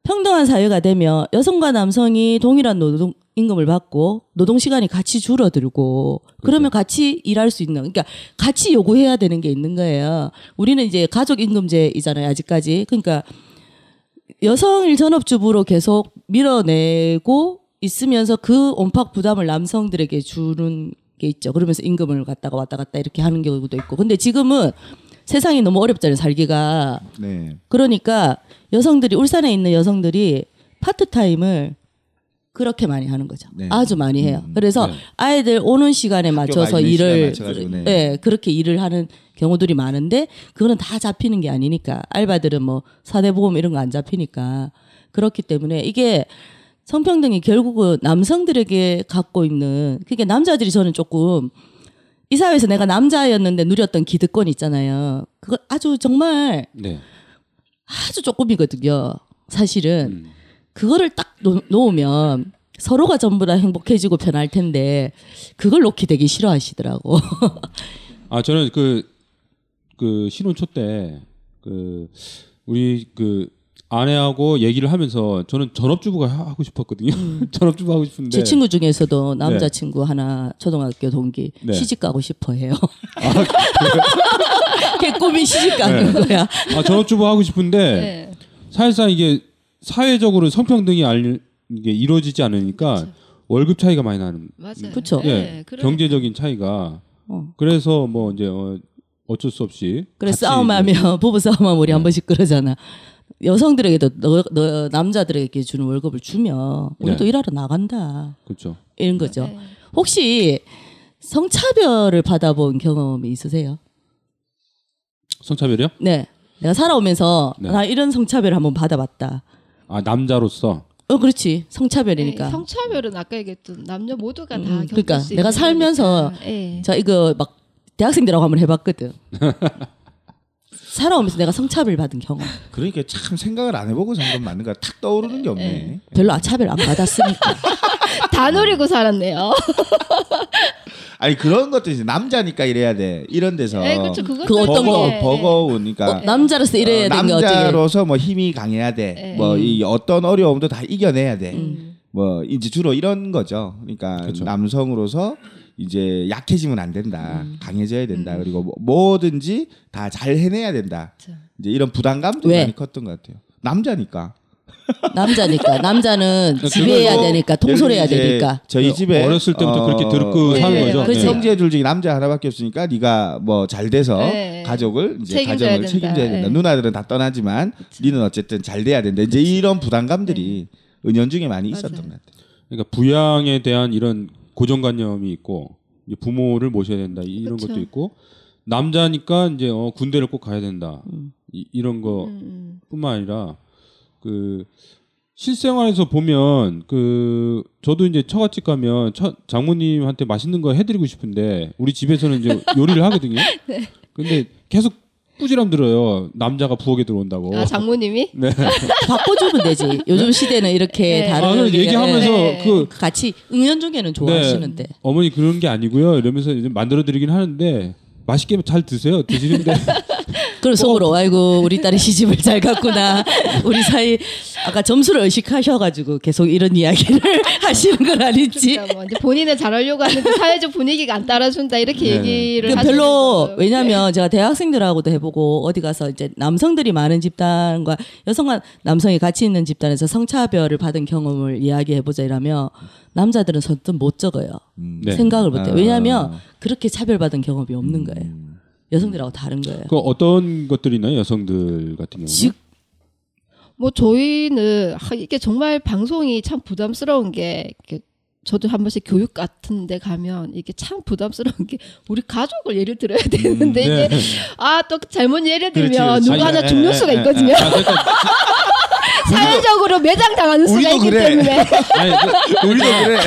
평등한 사회가 되면 여성과 남성이 동일한 노동 임금을 받고 노동 시간이 같이 줄어들고 그러면 같이 일할 수 있는 그러니까 같이 요구해야 되는 게 있는 거예요. 우리는 이제 가족 임금제이잖아요 아직까지. 그러니까 여성일 전업주부로 계속 밀어내고 있으면서 그 온팍 부담을 남성들에게 주는 게 있죠. 그러면서 임금을 갖다가 왔다 갔다 이렇게 하는 경우도 있고. 근데 지금은 세상이 너무 어렵잖아요, 살기가. 네. 그러니까 여성들이 울산에 있는 여성들이 파트타임을 그렇게 많이 하는 거죠. 네. 아주 많이 해요. 음, 그래서 네. 아이들 오는 시간에 맞춰서 일을 맞춰가지고, 네. 예, 그렇게 일을 하는 경우들이 많은데 그거는 다 잡히는 게 아니니까 알바들은 뭐 사대보험 이런 거 안 잡히니까 그렇기 때문에 이게 성평등이 결국은 남성들에게 갖고 있는 그게 남자들이 저는 조금 이 사회에서 내가 남자였는데 누렸던 기득권 있잖아요. 그거 아주 정말 네. 아주 조금이거든요. 사실은 음. 그거를 딱 놓, 놓으면 서로가 전부 다 행복해지고 편할 텐데 그걸 놓기 되게 싫어하시더라고. [laughs] 아 저는 그, 그 신혼 초 때 그 우리 그 아내하고 얘기를 하면서 저는 전업주부가 하- 하고 싶었거든요. [laughs] 전업주부 하고 싶은데 음. 제 친구 중에서도 남자친구 하나 초등학교 동기 네. 시집 가고 싶어 해요. 걔 꿈이 시집 가는 거야. 아 전업주부 하고 싶은데 네. 사실상 이게 사회적으로 성평등이 알, 이게 이루어지지 않으니까 월급 차이가 많이 나는 맞아요. 그쵸. 예, 네, 그러니까. 경제적인 차이가 어. 그래서 뭐 이제 어, 어쩔 수 없이 그래 싸움하면 [laughs] 부부 싸움하면 우리 한 네. 번씩 그러잖아. 여성들에게도 너, 너 남자들에게 주는 월급을 주면 우리도 네. 일하러 나간다 그렇죠. 이런 거죠. 네. 혹시 성차별을 받아본 경험이 있으세요? 성차별이요? 네. 내가 살아오면서 네. 나 이런 성차별을 한번 받아봤다. 아 남자로서 어, 그렇지. 성차별이니까. 네, 성차별은 아까 얘기했던 남녀 모두가 다 음, 겪을 그러니까 수 내가 있는 살면서 거니까. 예. 자, 이거 막 대학생들하고 한번 해봤거든. [laughs] 살아오면서 내가 성차별 받은 경험. 그러니까 참 생각을 안 해보고 산건 맞는 거야. 탁 떠오르는 게 없네. 별로 아, 차별 안 받았으니까. [laughs] 다 노리고 살았네요. [laughs] 아니 그런 것도 이제 남자니까 이래야 돼. 이런 데서 네, 그렇죠. 그것도 그 어떤 버거 네, 버거우니까 어, 남자로서 이래야 어, 어떻게. 남자로서 뭐 힘이 강해야 돼. 네. 뭐이 어떤 어려움도 다 이겨내야 돼. 음. 뭐 이제 주로 이런 거죠. 그러니까 그렇죠. 남성으로서 이제 약해지면 안 된다. 음. 강해져야 된다. 그리고 뭐- 뭐든지 다 잘 해내야 된다. 그렇죠. 이제 이런 부담감도 왜? 많이 컸던 것 같아요. 남자니까. 남자니까. 남자는 지배해야 되니까. 통솔해야 되니까. 저희 집에 어렸을 때부터 그렇게 들고 네, 사는 네, 거죠. 그렇지. 네. 형제 둘 중에 남자 하나밖에 없으니까 네가 뭐 잘 돼서 네. 가족을 이제 책임져야 가정을 된다. 책임져야 된다. 네. 누나들은 다 떠나지만 니는 어쨌든 잘 돼야 된다. 이제 이런 부담감들이 은연중에 많이 있었던 맞아요. 것 같아요. 그러니까 부양에 대한 이런 고정관념이 있고 이제 부모를 모셔야 된다 이런 그쵸. 것도 있고 남자니까 이제 어, 군대를 꼭 가야 된다. 이, 이런 거 음, 뿐만 아니라 그 실생활에서 보면 그 저도 이제 처갓집 가면 처, 장모님한테 맛있는 거 해드리고 싶은데 우리 집에서는 이제 [laughs] 요리를 하거든요. 근데 계속 꾸지람 들어요. 남자가 부엌에 들어온다고. 아 장모님이 [laughs] 네. [laughs] 바꿔주면 되지. 요즘 시대는 이렇게 네. 아, 다른 의견- 얘기하면서 네. 그 같이 응연중에는 좋아하시는데. 어머니 그런 게 아니고요. 이러면서 이제 만들어 드리긴 하는데 맛있게 잘 드세요. 드시는데 그럼 속으로 아이고 우리 딸이 시집을 잘 갔구나. 우리 사이 아까 점수를 의식하셔가지고 계속 이런 이야기를 [laughs] 하시는 건 아닌지. 그러니까 뭐 이제 본인은 잘하려고 하는데 사회적 분위기가 안 따라준다 이렇게 네. 얘기를 그 하시는 별로 거죠. 왜냐하면 제가 대학생들하고도 해보고 어디 가서 이제 남성들이 많은 집단과 여성과 남성이 같이 있는 집단에서 성차별을 받은 경험을 이야기해보자 이라면 남자들은 선뜻 못 적어요. 네. 생각을 못해요. 아. 왜냐하면 그렇게 차별받은 경험이 없는 거예요. 여성들하고 다른 거예요. 그 어떤 것들이 있나요? 여성들 같은 경우는? 지- 뭐 저희는 하, 이게 정말 방송이 참 부담스러운 게 저도 한 번씩 교육 같은 데 가면 이게 참 부담스러운 게 우리 가족을 예를 들어야 되는데 네. 이제 아또 잘못 예를 들면 그렇지, 그렇지. 누가 하나 아니, 죽는 에, 수가 에, 에, 있거든요. 아, 그러니까 [laughs] 사회적으로 매장 당하는 수가 있기 그래. 때문에 [laughs] 아니, 그, 우리도 그래.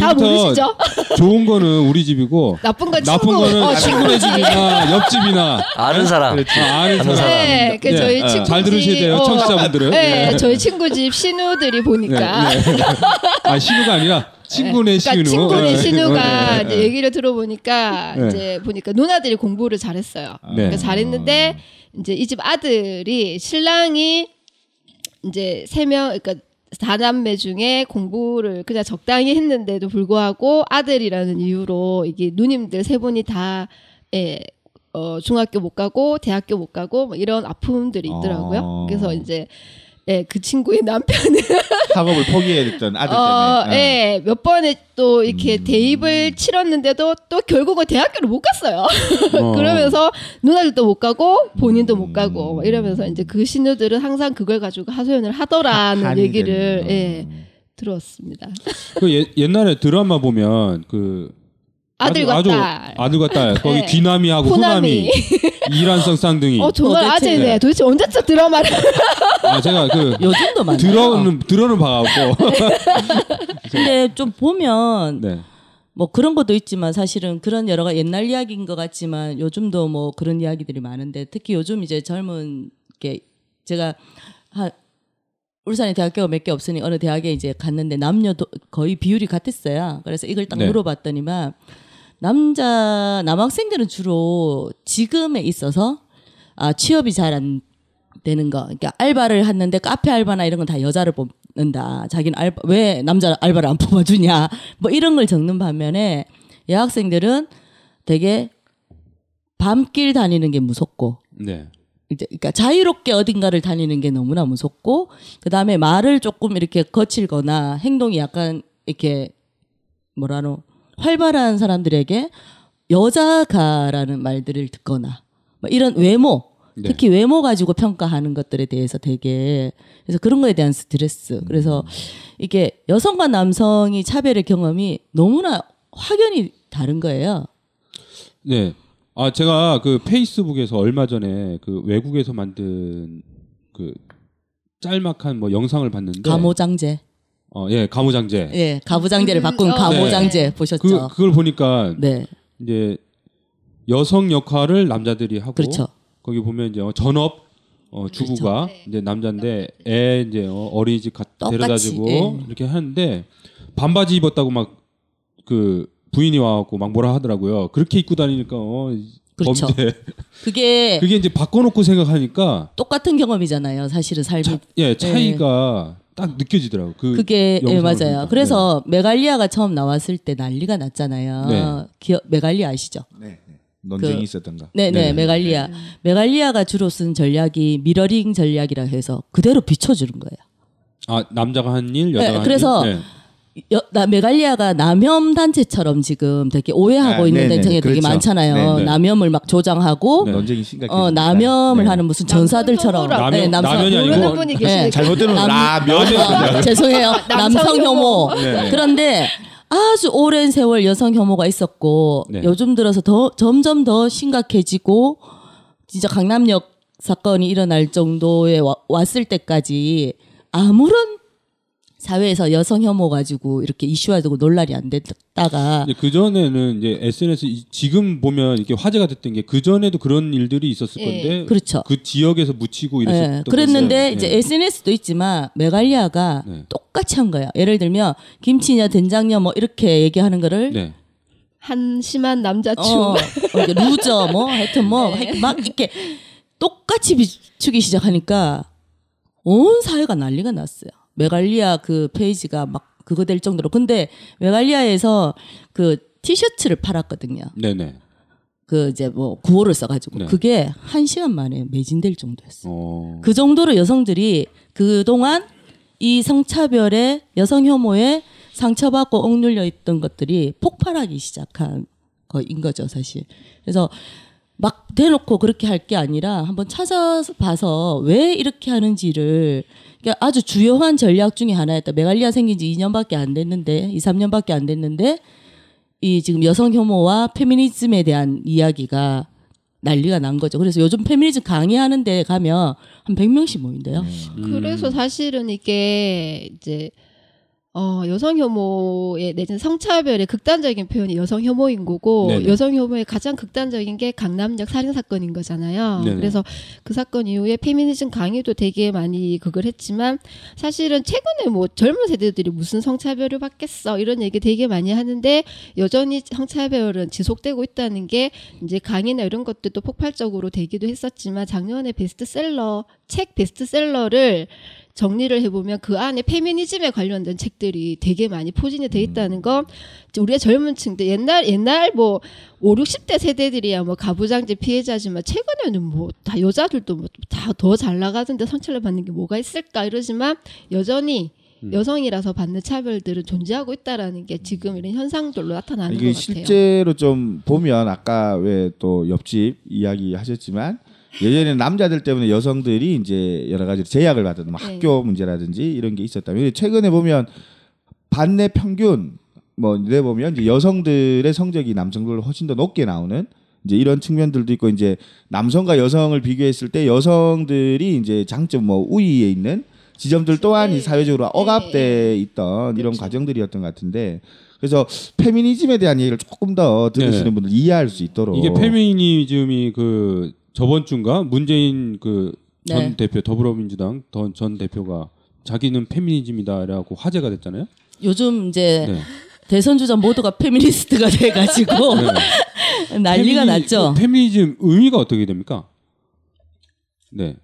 다 지금부터 모르시죠? 좋은 거는 우리 집이고 [laughs] 나쁜 건 나쁜 친구. 거는 어, 친구네 집이나 옆집이나 아는 사람. 아, 아는 아는 사람. 네, 그 예, 저희 예. 친구 잘 들으셔야 집, 돼요, 어, 청취자분들은. 네, 예. 저희 친구 집 신우들이 보니까 네, 네. 아 신우가 아니라 친구네 그러니까 신우. 친구네 예. 신우가 예, 이제 예. 얘기를 들어보니까 네. 이제 보니까 누나들이 공부를 잘했어요. 네. 그러니까 잘했는데 이제 이 집 아들이 신랑이 이제 세 명 그러니까 다남매 중에 공부를 그냥 적당히 했는데도 불구하고 아들이라는 이유로 이게 누님들 세 분이 다 예, 어, 중학교 못 가고 대학교 못 가고 뭐 이런 아픔들이 있더라고요. 어. 그래서 이제 예, 그 친구의 남편은 [laughs] 학업을 포기했던 아들 어, 때문에. 예. 예, 몇 번에 또 이렇게 음. 대입을 치렀는데도 또 결국은 대학교를 못 갔어요. 어. [laughs] 그러면서 누나들도 못 가고 본인도 못 가고 음. 막 이러면서 이제 그 신우들은 항상 그걸 가지고 하소연을 하더라는 한이 얘기를 예, 어. 들었습니다. 그 예, 옛날에 드라마 보면 그 아들과 아주, 딸. 아주 아들과 딸 거기 네. 귀남이하고 후남이. 후남이 이란성 쌍둥이. 어 정말 도대체- 아재네. 도대체 언제쯤 드라마를 [laughs] 아 제가 그 요즘도 많아요. 들어는 들어는 봐갖고. 근데 좀 보면 네. 뭐 그런 것도 있지만 사실은 그런 여러 가지 옛날 이야기인 것 같지만 요즘도 뭐 그런 이야기들이 많은데 특히 요즘 이제 젊은 게 제가 한 울산에 대학교가 몇 개 없으니 어느 대학에 이제 갔는데 남녀도 거의 비율이 같았어요. 그래서 이걸 딱 네. 물어봤더니만 남자 남학생들은 주로 지금에 있어서 아 취업이 잘 안 되는 거. 그러니까 알바를 했는데 카페 알바나 이런 건 다 여자를 뽑는다. 자기는 알바 왜 남자 알바를 안 뽑아주냐. 뭐 이런 걸 적는 반면에 여학생들은 되게 밤길 다니는 게 무섭고 네. 이제 그러니까 자유롭게 어딘가를 다니는 게 너무나 무섭고 그다음에 말을 조금 이렇게 거칠거나 행동이 약간 이렇게 뭐라노 활발한 사람들에게 여자가라는 말들을 듣거나 뭐 이런 외모 네. 특히 외모 가지고 평가하는 것들에 대해서 되게 그래서 그런 거에 대한 스트레스 그래서 이게 여성과 남성이 차별의 경험이 너무나 확연히 다른 거예요. 네. 아 제가 그 페이스북에서 얼마 전에 그 외국에서 만든 그 짤막한 뭐 영상을 봤는데 가모장제. 어, 예, 가모장제. 예, 가부장제를 음, 바꾼 어, 가모장제 네. 보셨죠? 그 그걸 보니까 네, 이제 여성 역할을 남자들이 하고 그렇죠. 거기 보면 이제 어, 전업 어, 주부가 네. 이제 남자인데 애 이제 어, 어린이집 가, 데려다주고 예. 이렇게 하는데 반바지 입었다고 막 그 부인이 와갖고 막 뭐라 하더라고요. 그렇게 입고 다니니까 어, 그렇죠. 범죄. 그게 그게 이제 바꿔놓고 생각하니까 똑같은 경험이잖아요. 사실은 삶이. 차, 예 차이가 딱 느껴지더라고. 그 그게 예, 맞아요. 보니까. 그래서 메갈리아가 처음 나왔을 때 난리가 났잖아요. 네. 기억, 메갈리아 아시죠? 네, 네. 논쟁이 그- 있었던가. 네, 네, 네. 메갈리아. 메갈리아가 주로 쓴 전략이 미러링 전략이라 해서 그대로 비춰주는 거예요. 아 남자가 한 일, 여자가 네, 한 그래서 일. 네. 여, 나 메갈리아가 남혐 단체처럼 지금 되게 오해하고 아, 있는 단체가 되게 그렇죠. 많잖아요. 네네. 남혐을 막 조장하고 네. 논쟁이 심각해. 어 남혐을 네. 하는 무슨 전사들처럼 남성 혐오라. 남성 남혐이 아니고 분이. 네. 잘못되면 남- 라면이 어, 죄송해요. [laughs] 남성 남성 혐오. 네. 그런데 아주 오랜 세월 여성 혐오가 있었고 네. 요즘 들어서 더 점점 더 심각해지고 진짜 강남역 사건이 일어날 정도에 와- 왔을 때까지 아무런 사회에서 여성 혐오 가지고 이렇게 이슈화되고 논란이 안 됐다가 그 전에는 이제 SNS 이- 지금 보면 이렇게 화제가 됐던 게 그 전에도 그런 일들이 있었을 예. 건데 그렇죠. 그 지역에서 묻히고 이랬었던 예, 그랬는데 건데, 이제 예. SNS도 있지만 메갈리아가 네. 똑같이 한 거예요. 예를 들면 김치냐 된장냐 뭐 이렇게 얘기하는 거를 네. 한심한 남자충. 어, 어, 이제 루저 뭐 하여튼 뭐 하여튼 막 이렇게 똑같이 비추기 시작하니까 온 사회가 난리가 났어요. 메갈리아 그 페이지가 막 그거 될 정도로 근데 메갈리아에서 그 티셔츠를 팔았거든요. 네네. 그 이제 뭐 구호를 써가지고 네. 그게 한 시간 만에 매진될 정도였어요. 어. 그 정도로 여성들이 그 동안 이 성차별의 여성 혐오에 상처받고 억눌려 있던 것들이 폭발하기 시작한 거인 거죠, 사실. 그래서 막 대놓고 그렇게 할 게 아니라 한번 찾아봐서 왜 이렇게 하는지를 그러니까 아주 주요한 전략 중에 하나였다. 메갈리아 생긴 지 2년밖에 안 됐는데, 2, 3년밖에 안 됐는데, 이 지금 여성 혐오와 페미니즘에 대한 이야기가 난리가 난 거죠. 그래서 요즘 페미니즘 강의하는 데 가면 한 100명씩 모인대요. 그래서 사실은 이게 이제 어, 여성 혐오의 내지는 성차별의 극단적인 표현이 여성 혐오인 거고 네네. 여성 혐오의 가장 극단적인 게 강남역 살인 사건인 거잖아요. 네네. 그래서 그 사건 이후에 페미니즘 강의도 되게 많이 그걸 했지만 사실은 최근에 뭐 젊은 세대들이 무슨 성차별을 받겠어 이런 얘기 되게 많이 하는데 여전히 성차별은 지속되고 있다는 게 이제 강의나 이런 것들도 폭발적으로 되기도 했었지만 작년에 베스트셀러 책 베스트셀러를 정리를 해보면 그 안에 페미니즘에 관련된 책들이 되게 많이 포진이 돼 있다는 건 이제 우리가 젊은 층들 옛날 옛날 뭐 5, 60대 세대들이야 뭐 가부장제 피해자지만 최근에는 뭐 다 여자들도 뭐 다 더 잘 나가던데 성차별 받는 게 뭐가 있을까 이러지만 여전히 여성이라서 받는 차별들은 존재하고 있다라는 게 지금 이런 현상들로 나타나는 것 같아요. 실제로 좀 보면 아까 왜 또 옆집 이야기 하셨지만 예전에는 남자들 때문에 여성들이 이제 여러 가지 제약을 받은 뭐 네. 학교 문제라든지 이런 게 있었다면 최근에 보면 반내 평균 뭐 이래 보면 이제 여성들의 성적이 남성들보다 훨씬 더 높게 나오는 이제 이런 측면들도 있고 이제 남성과 여성을 비교했을 때 여성들이 이제 장점 뭐 우위에 있는 지점들 또한 이 사회적으로 억압돼 있던 이런 그렇죠. 과정들이었던 것 같은데 그래서 페미니즘에 대한 얘기를 조금 더 들으시는 네네. 분들 이해할 수 있도록 이게 페미니즘이 그 저번 주인가 문재인 그전 네. 대표 더불어민주당 더- 전 대표가 자기는 페미니즘이다라고 화제가 됐잖아요. 요즘 이제 네. 대선 주자 모두가 페미니스트가 돼가지고 [laughs] [laughs] 난리가 페미니- 났죠. 페미니즘 의미가 어떻게 됩니까? 네.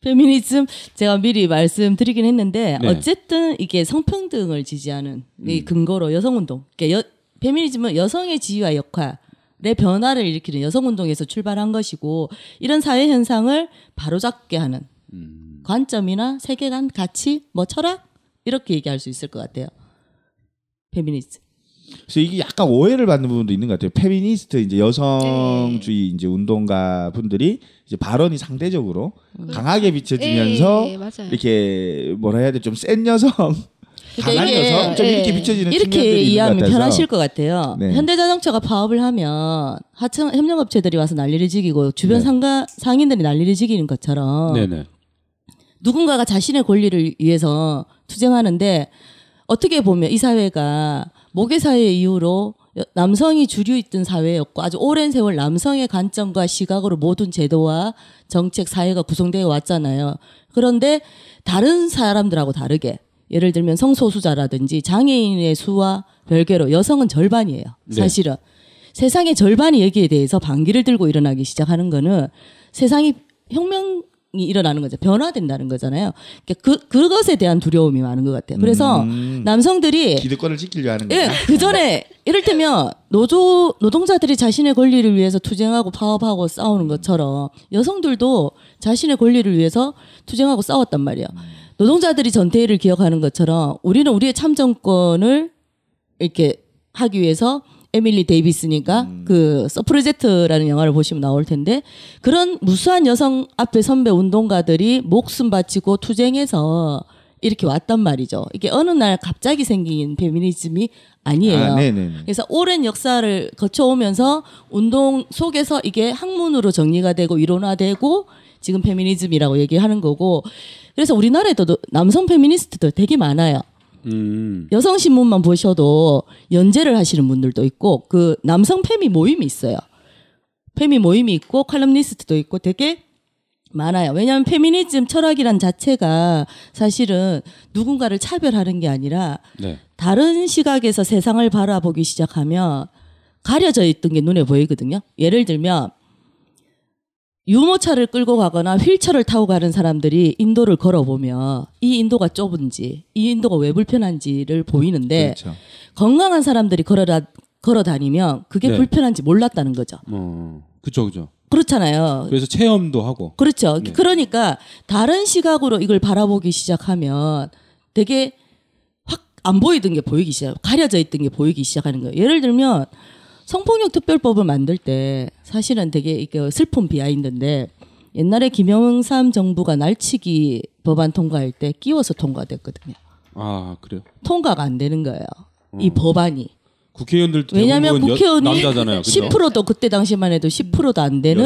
페미니즘 제가 미리 말씀드리긴 했는데 네. 어쨌든 이게 성평등을 지지하는 이 근거로 여성운동. 그러니까 여, 페미니즘은 여성의 지위와 역할 의 변화를 일으키는 여성 운동에서 출발한 것이고 이런 사회 현상을 바로잡게 하는 관점이나 세계관, 가치, 뭐 철학 이렇게 얘기할 수 있을 것 같아요. 페미니즘. 그래서 이게 약간 오해를 받는 부분도 있는 것 같아요. 페미니스트 이제 여성주의 이제 운동가 분들이 이제 발언이 상대적으로 강하게 비춰지면서 예, 예, 맞아요. 이렇게 뭐라 해야 돼 좀 센 여성, 강한 이게- 좀 예. 이렇게 비춰지는 이렇게 이해하면 편하실 것 같아요. 네. 현대자동차가 파업을 하면 하청 협력업체들이 와서 난리를 지기고 주변 네. 상가 상인들이 난리를 지기는 것처럼 네네. 누군가가 자신의 권리를 위해서 투쟁하는데 어떻게 보면 이 사회가 모계 사회 이후로 여- 남성이 주류 있던 사회였고 아주 오랜 세월 남성의 관점과 시각으로 모든 제도와 정책 사회가 구성되어 왔잖아요. 그런데 다른 사람들하고 다르게 예를 들면 성소수자라든지 장애인의 수와 별개로 여성은 절반이에요. 네. 사실은 세상의 절반이 여기에 대해서 반기를 들고 일어나기 시작하는 거는 세상이 혁명이 일어나는 거죠. 변화된다는 거잖아요. 그러니까 그 그것에 대한 두려움이 많은 것 같아요. 그래서 음. 남성들이 기득권을 지키려 하는 예, 거야. 그 전에 이를테면 노조 노동자들이 자신의 권리를 위해서 투쟁하고 파업하고 싸우는 것처럼 여성들도 자신의 권리를 위해서 투쟁하고 싸웠단 말이에요. 노동자들이 전태일을 기억하는 것처럼 우리는 우리의 참정권을 이렇게 하기 위해서 에밀리 데이비스니까 그 서프로젝트라는 영화를 보시면 나올 텐데 그런 무수한 여성 앞에 선배 운동가들이 목숨 바치고 투쟁해서 이렇게 왔단 말이죠. 이게 어느 날 갑자기 생긴 페미니즘이 아니에요. 아, 네네네. 그래서 오랜 역사를 거쳐오면서 운동 속에서 이게 학문으로 정리가 되고 이론화되고 지금 페미니즘이라고 얘기하는 거고 그래서 우리나라에도 남성 페미니스트들 되게 많아요. 음. 여성 신문만 보셔도 연재를 하시는 분들도 있고 그 남성 페미 모임이 있어요. 페미 모임이 있고 칼럼니스트도 있고 되게 많아요. 왜냐하면 페미니즘 철학이란 자체가 사실은 누군가를 차별하는 게 아니라 네. 다른 시각에서 세상을 바라보기 시작하면 가려져 있던 게 눈에 보이거든요. 예를 들면 유모차를 끌고 가거나 휠체어를 타고 가는 사람들이 인도를 걸어보면 이 인도가 좁은지 이 인도가 왜 불편한지를 보이는데 그렇죠. 건강한 사람들이 걸어다 걸어 다니면 그게 네. 불편한지 몰랐다는 거죠. 어. 그죠, 그죠. 그렇잖아요. 그래서 체험도 하고. 그렇죠. 네. 그러니까 다른 시각으로 이걸 바라보기 시작하면 되게 확 안 보이던 게 보이기 시작, 가려져 있던 게 보이기 시작하는 거예요. 예를 들면 성폭력 특별법을 만들 때 사실은 되게 슬픈 비하인드인데 옛날에 김영삼 정부가 날치기 법안 통과할 때 끼워서 통과됐거든요. 아, 그래요. 통과가 안 되는 거예요. 이 음. 법안이. 국회의원들 왜냐하면 국회의원이 남자잖아요. 그죠? 10%도 그때 당시만 해도 10%도 안 되는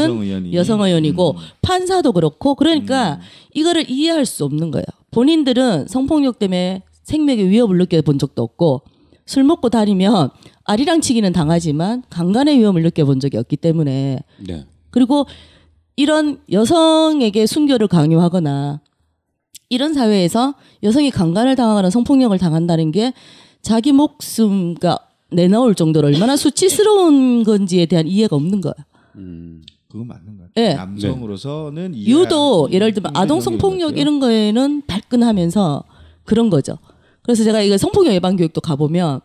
여성 의원이 의원이고 음. 판사도 그렇고 그러니까 이거를 이해할 수 없는 거예요. 본인들은 성폭력 때문에 생명의 위협을 느껴본 적도 없고 술 먹고 다니면 아리랑치기는 당하지만 강간의 위험을 느껴본 적이 없기 때문에 네. 그리고 이런 여성에게 순교를 강요하거나 이런 사회에서 여성이 강간을 당하거나 성폭력을 당한다는 게 자기 목숨과 내놓을 정도로 얼마나 수치스러운 건지에 대한 이해가 없는 거예요. 음. 그거 맞는 것 예. 같아요. 남성으로서는 이해할- 유도 예를 들면 아동 성폭력. 이런 거에는 발끈하면서 그런 거죠. 그래서 제가 이거 성폭력 예방 교육도 가보면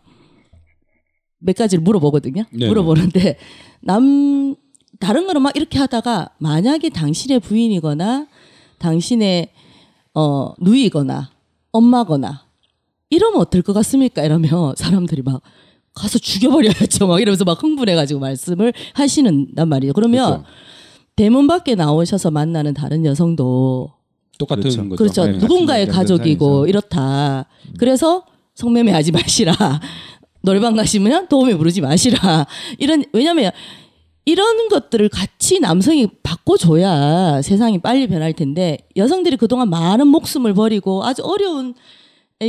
몇 가지를 물어보거든요. 네네. 물어보는데 남 다른 거는 막 이렇게 하다가 만약에 당신의 부인이거나 당신의 어 누이거나 엄마거나 이러면 어떨 것 같습니까? 이러면 [laughs] 사람들이 막 가서 죽여버려야죠. 막 이러면서 막 흥분해가지고 말씀을 하시는단 말이에요. 그러면 그렇죠. 대문 밖에 나오셔서 만나는 다른 여성도 똑같은 그렇죠. 거죠. 그렇죠. 네. 누군가의 가족이고. 이렇다. 그래서 성매매하지 마시라. 노래방 가시면 도움이 부르지 마시라. [laughs] 이런 왜냐면 이런 것들을 같이 남성이 바꿔줘야 세상이 빨리 변할 텐데 여성들이 그동안 많은 목숨을 버리고 아주 어려운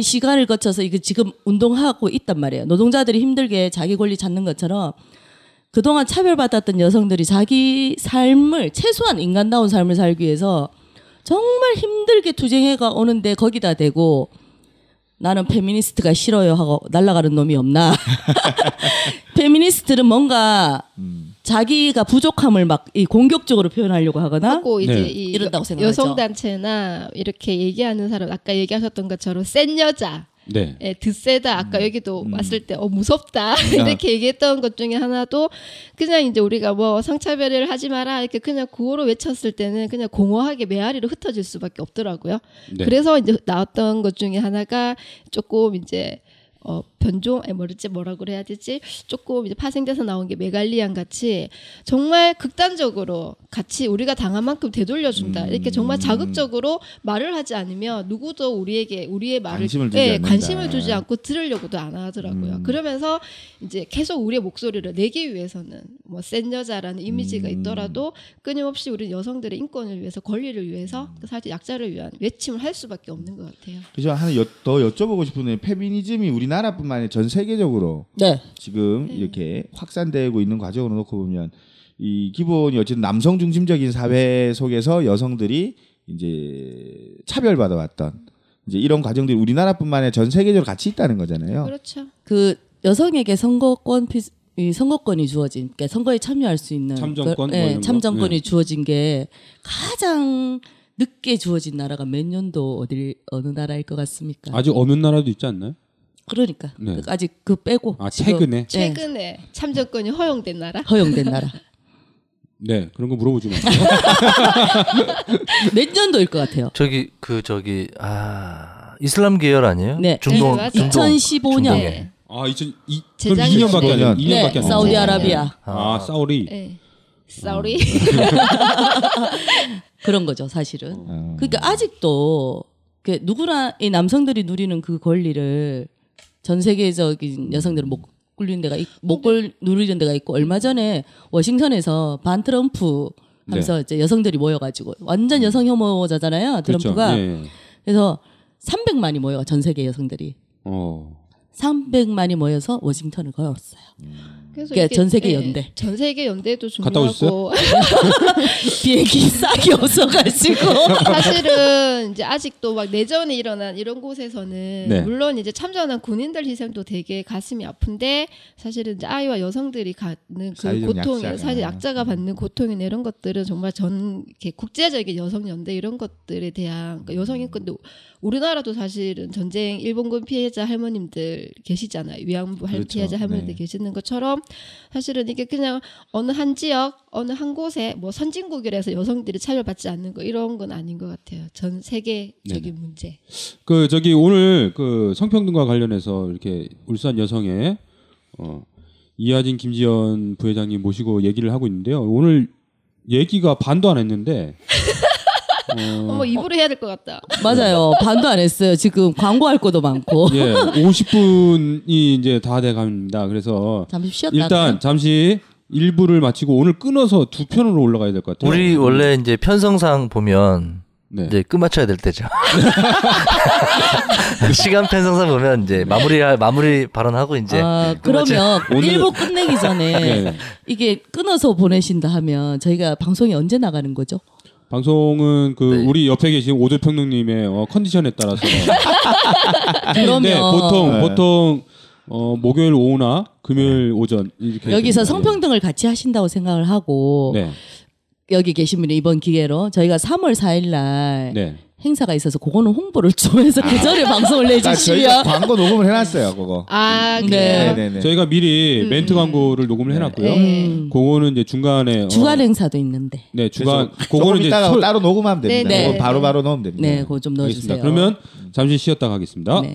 시간을 거쳐서 이거 지금 운동하고 있단 말이에요. 노동자들이 힘들게 자기 권리 찾는 것처럼 그동안 차별받았던 여성들이 자기 삶을 최소한 인간다운 삶을 살기 위해서 정말 힘들게 투쟁해가 오는데 거기다 대고 나는 페미니스트가 싫어요 하고 날아가는 놈이 없나? [laughs] 페미니스트는 뭔가 자기가 부족함을 막 이 공격적으로 표현하려고 하거나 하고 이제 네. 이 이런다고 생각하죠. 여성 단체나 이렇게 얘기하는 사람 아까 얘기하셨던 것처럼 센 여자 네. 예, 드세다 아까 여기도 왔을 때 어 무섭다 [laughs] 이렇게 얘기했던 것 중에 하나도 그냥 이제 우리가 뭐 성차별을 하지 마라 이렇게 그냥 구호로 외쳤을 때는 그냥 공허하게 메아리로 흩어질 수밖에 없더라고요. 네. 그래서 이제 나왔던 것 중에 하나가 조금 이제 어 변종 아니 뭐랬지 뭐라 그래야 되지 조금 이제 파생돼서 나온 게 메갈리안 같이 정말 극단적으로 같이 우리가 당한 만큼 되돌려 준다 이렇게 정말 자극적으로 말을 하지 않으면 누구도 우리에게 우리의 말을 관심을 주지 예. 관심을 주지 않고 들으려고도 안 하더라고요. 음. 그러면서 이제 계속 우리의 목소리를 내기 위해서는 뭐 센 여자라는 이미지가 음. 있더라도 끊임없이 우리 여성들의 인권을 위해서 권리를 위해서 그 사실 약자를 위한 외침을 할 수밖에 없는 것 같아요. 그래서 하나 여, 더 여쭤보고 싶은 게 페미니즘이 우리나라뿐만 아니라 전 세계적으로 네. 지금 이렇게 확산되고 있는 과정으로 놓고 보면 이 기본이 어쨌든 남성 중심적인 사회 속에서 여성들이 이제 차별받아 왔던 이제 이런 과정들이 우리나라뿐만 아니라 전 세계적으로 같이 있다는 거잖아요. 그렇죠. 그 여성에게 선거권 피, 이 선거권이 주어진, 그러니까 선거에 참여할 수 있는 참정권 그, 뭐 예, 거? 참정권이 네. 주어진 게 가장 늦게 주어진 나라가 몇 년도 어디 어느 나라일 것 같습니까? 아직 없는 나라도 있지 않나요? 그러니까 네. 그 아직 그 빼고 아 최근에 최근에 참정권이 허용된 나라. 허용된 나라 [laughs] 네 그런 거 물어보지 마세요. [laughs] 몇 년도일 것 같아요. 저기 그 저기 아 이슬람 계열 아니에요? 네. 중동 네. 중동 2015년. 중동에. 아 2000, 이, 그럼 재작년 2년밖에 안 돼요. 2년밖에 네, 안 돼요. 사우디아라비아 아 사우디. 네. 사우리. [laughs] 그런 거죠, 사실은. 어. 그러니까 아직도 그 누구나 이 남성들이 누리는 그 권리를 전 세계적인 여성들은 못 굴리는 데가 있, 못 굴, 누리는 데가 있고 얼마 전에 워싱턴에서 반 트럼프 하면서 이제 여성들이 모여가지고 완전 여성 혐오자잖아요 트럼프가 그렇죠. 예. 그래서 300만이 모여 전 세계 여성들이 어. 300만이 모여서 워싱턴을 걸었어요. 그래서 그러니까 이게, 전 세계 예, 연대. 전 세계 연대도 중요하고 [laughs] 비행기 싸게 없어가지고 [laughs] 사실은 이제 아직도 막 내전이 일어난 이런 곳에서는 네. 물론 이제 참전한 군인들 희생도 되게 가슴이 아픈데 사실은 이제 아이와 여성들이 갖는 그 고통이 약자가. 사실 약자가 받는 고통이나 이런 것들은 정말 전 이렇게 국제적인 여성 연대 이런 것들에 대한 그러니까 여성 인권도 우리나라도 사실은 전쟁 일본군 피해자 할머님들 계시잖아요 위안부 할 그렇죠. 피해자 할머니들 네. 계시는 것처럼 사실은 이게 그냥 어느 한 지역 어느 한 곳에 뭐 선진국이라서 여성들이 차별받지 않는 거 이런 건 아닌 것 같아요. 전 세계적인 문제. 그 저기 오늘 그 성평등과 관련해서 이렇게 울산 여성의 어, 이하진 김지연 부회장님 모시고 얘기를 하고 있는데요. 오늘 얘기가 반도 안 했는데 [laughs] 어, 어머 입으로 해야 될 것 같다. 맞아요. 반도 안 했어요. 지금 광고할 것도 많고. 예, 50분이 이제 다 돼 갑니다. 그래서 잠시 쉬었다. 일단 잠시 일부를 마치고 오늘 끊어서 두 편으로 올라가야 될 것 같아요. 우리 원래 이제 편성상 보면 네. 이제 끝마쳐야 될 때죠. [laughs] 시간 편성상 보면 이제 마무리 마무리 발언하고 이제 아, 그러면 오늘- 일부 끝내기 전에 [laughs] 네. 이게 끊어서 보내신다 하면 저희가 방송이 언제 나가는 거죠? 방송은 그 네. 우리 옆에 계신 오대평론님의 어, 컨디션에 따라서 [laughs] 네, 보통 네. 보통 어, 목요일 오후나 금요일 오전 이렇게 여기서. 성평등을 같이 하신다고 생각을 하고 네. 여기 계신 분이 이번 기회로 저희가 3월 4일 날 네. 행사가 있어서 그거는 홍보를 좀 해서 그 전에 방송을 아, 저희가 내주시면 광고 녹음을 해놨어요, 그거. 아 네. 그래요. 네네네. 저희가 미리 멘트 광고를 녹음을 해놨고요. 네. 음, 그거는 이제 중간에 어, 주간 행사도 있는데 네 주간 그거는 이제 솔- 따로 녹음하면 됩니다. 네, 네. 바로 바로 넣으면 됩니다. 네, 그거 좀 알겠습니다. 넣어주세요. 그러면 잠시 쉬었다 가겠습니다. 네.